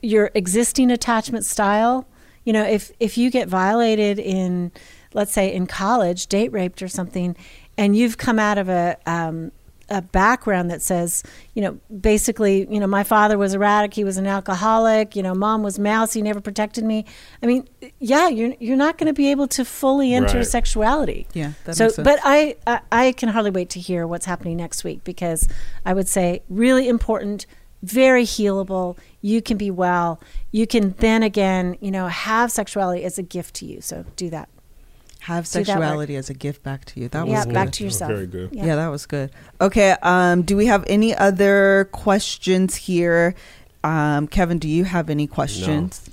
your existing attachment style. You know, if if you get violated in, let's say, in college, date raped or something, and you've come out of a um, a background that says, you know, basically, you know, my father was erratic, he was an alcoholic, you know, mom was mousy, never protected me. I mean, yeah, you're you're not going to be able to fully enter Right. sexuality. Yeah, that so, makes sense. but I, I I can hardly wait to hear what's happening next week because I would say really important, very healable. You can be well. You can then again, you know, have sexuality as a gift to you. So do that. Have Do sexuality as a gift back to you. That was yeah, good. back to yourself. Very good. Yeah. that was good. Okay, um, do we have any other questions here? Um, Kevin, do you have any questions?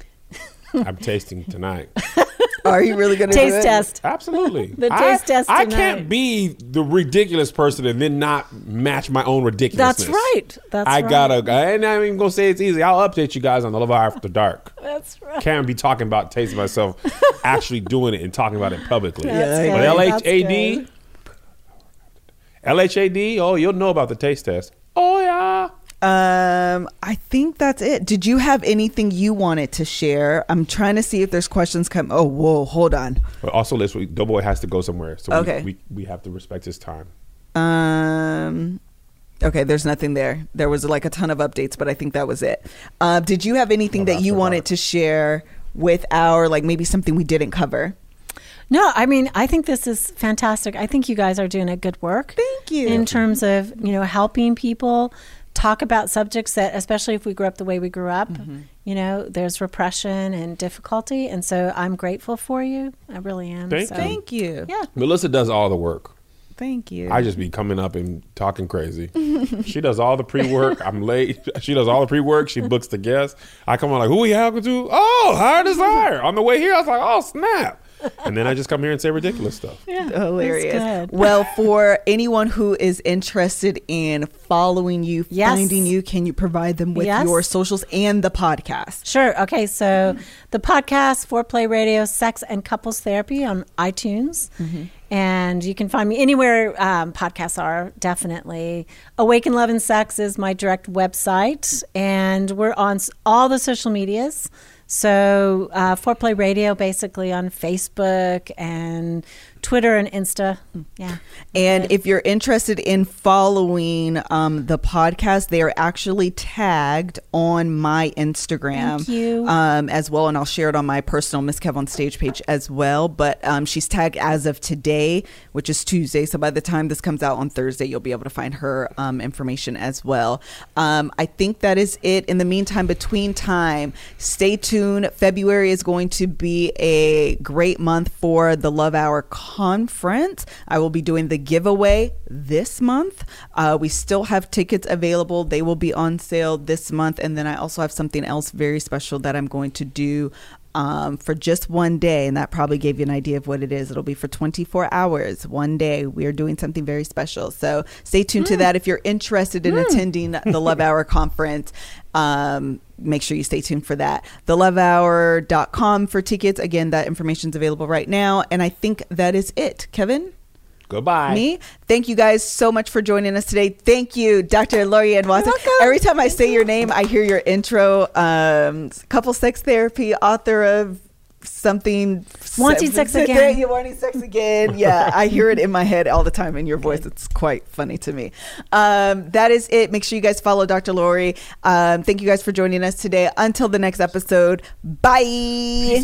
I'm tasting tonight. Are you really going to Taste test. Absolutely. The I- taste test I can't be the ridiculous person and then not match my own ridiculousness. That's right. That's I right. gotta. I ain't not even gonna say it's easy. I'll update you guys on the Love After Dark. That's right. Can't be talking about tasting myself, actually doing it and talking about it publicly. Yeah, But good. That's LHAD, good. LHAD. Oh, you'll know about the taste test. Oh yeah. Um, I think that's it. Did you have anything you wanted to share? I'm trying to see if there's questions come. Oh, whoa, hold on. But also, this week, Doughboy has to go somewhere, so we- Okay. we, we have to respect his time. Um, okay, there's nothing there. There was like a ton of updates, but I think that was it. Uh, did you have anything Oh, that you wanted to share with our like maybe something we didn't cover? No, I mean, I think this is fantastic. I think you guys are doing a good work. Thank you. In terms of, you know, helping people talk about subjects that, especially if we grew up the way we grew up, Mm-hmm. you know, there's repression and difficulty. And so I'm grateful for you. I really am. Thank so, you. Thank you. Yeah. Melissa does all the work. Thank you. I just be coming up and talking crazy. she does all the pre work. I'm late. She does all the pre work. She books the guests. I come on like, who we have to? Oh, higher desire. On the way here, I was like, oh snap. And then I just come here and say ridiculous stuff. Yeah. Hilarious. Well, for anyone who is interested in following you, Yes. finding you, can you provide them with Yes. your socials and the podcast? Sure. Okay. So the podcast, Foreplay Radio, Sex and Couples Therapy on iTunes. And you can find me anywhere um, podcasts are, definitely. Awaken Love and Sex is my direct website. And we're on all the social medias. So uh, Foreplay Radio basically on Facebook and Twitter and Insta. Yeah. And if you're interested in following um, the podcast, they are actually tagged on my Instagram Thank you. Um, as well. And I'll share it on my personal Miss Kev on stage page as well. But um, she's tagged as of today, which is Tuesday. So by the time this comes out on Thursday, you'll be able to find her um, information as well. Um, I think that is it. In the meantime, between time, stay tuned. February is going to be a great month for the Love Hour conference. I will be doing the giveaway this month. Uh, we still have tickets available. They will be on sale this month. And then I also have something else very special that I'm going to do um, for just one day. And that probably gave you an idea of what it is. It'll be for 24 hours, one day. We are doing something very special. So stay tuned to that. If you're interested in attending the Love Hour conference, um, make sure you stay tuned for that. TheLoveHour.com for tickets. Again, that information is available right now. And I think that is it. Kevin? Goodbye. Me? Thank you guys so much for joining us today. Thank you, Dr. Laurie Ann Watson. Every time I say your name, I hear your intro. Um, couple sex therapy, author of something. Wanting sex again. You wanting sex again. Yeah, I hear it in my head all the time in your voice. It's quite funny to me. Um, that is it. Make sure you guys follow Dr. Laurie. Um, thank you guys for joining us today. Until the next episode, bye.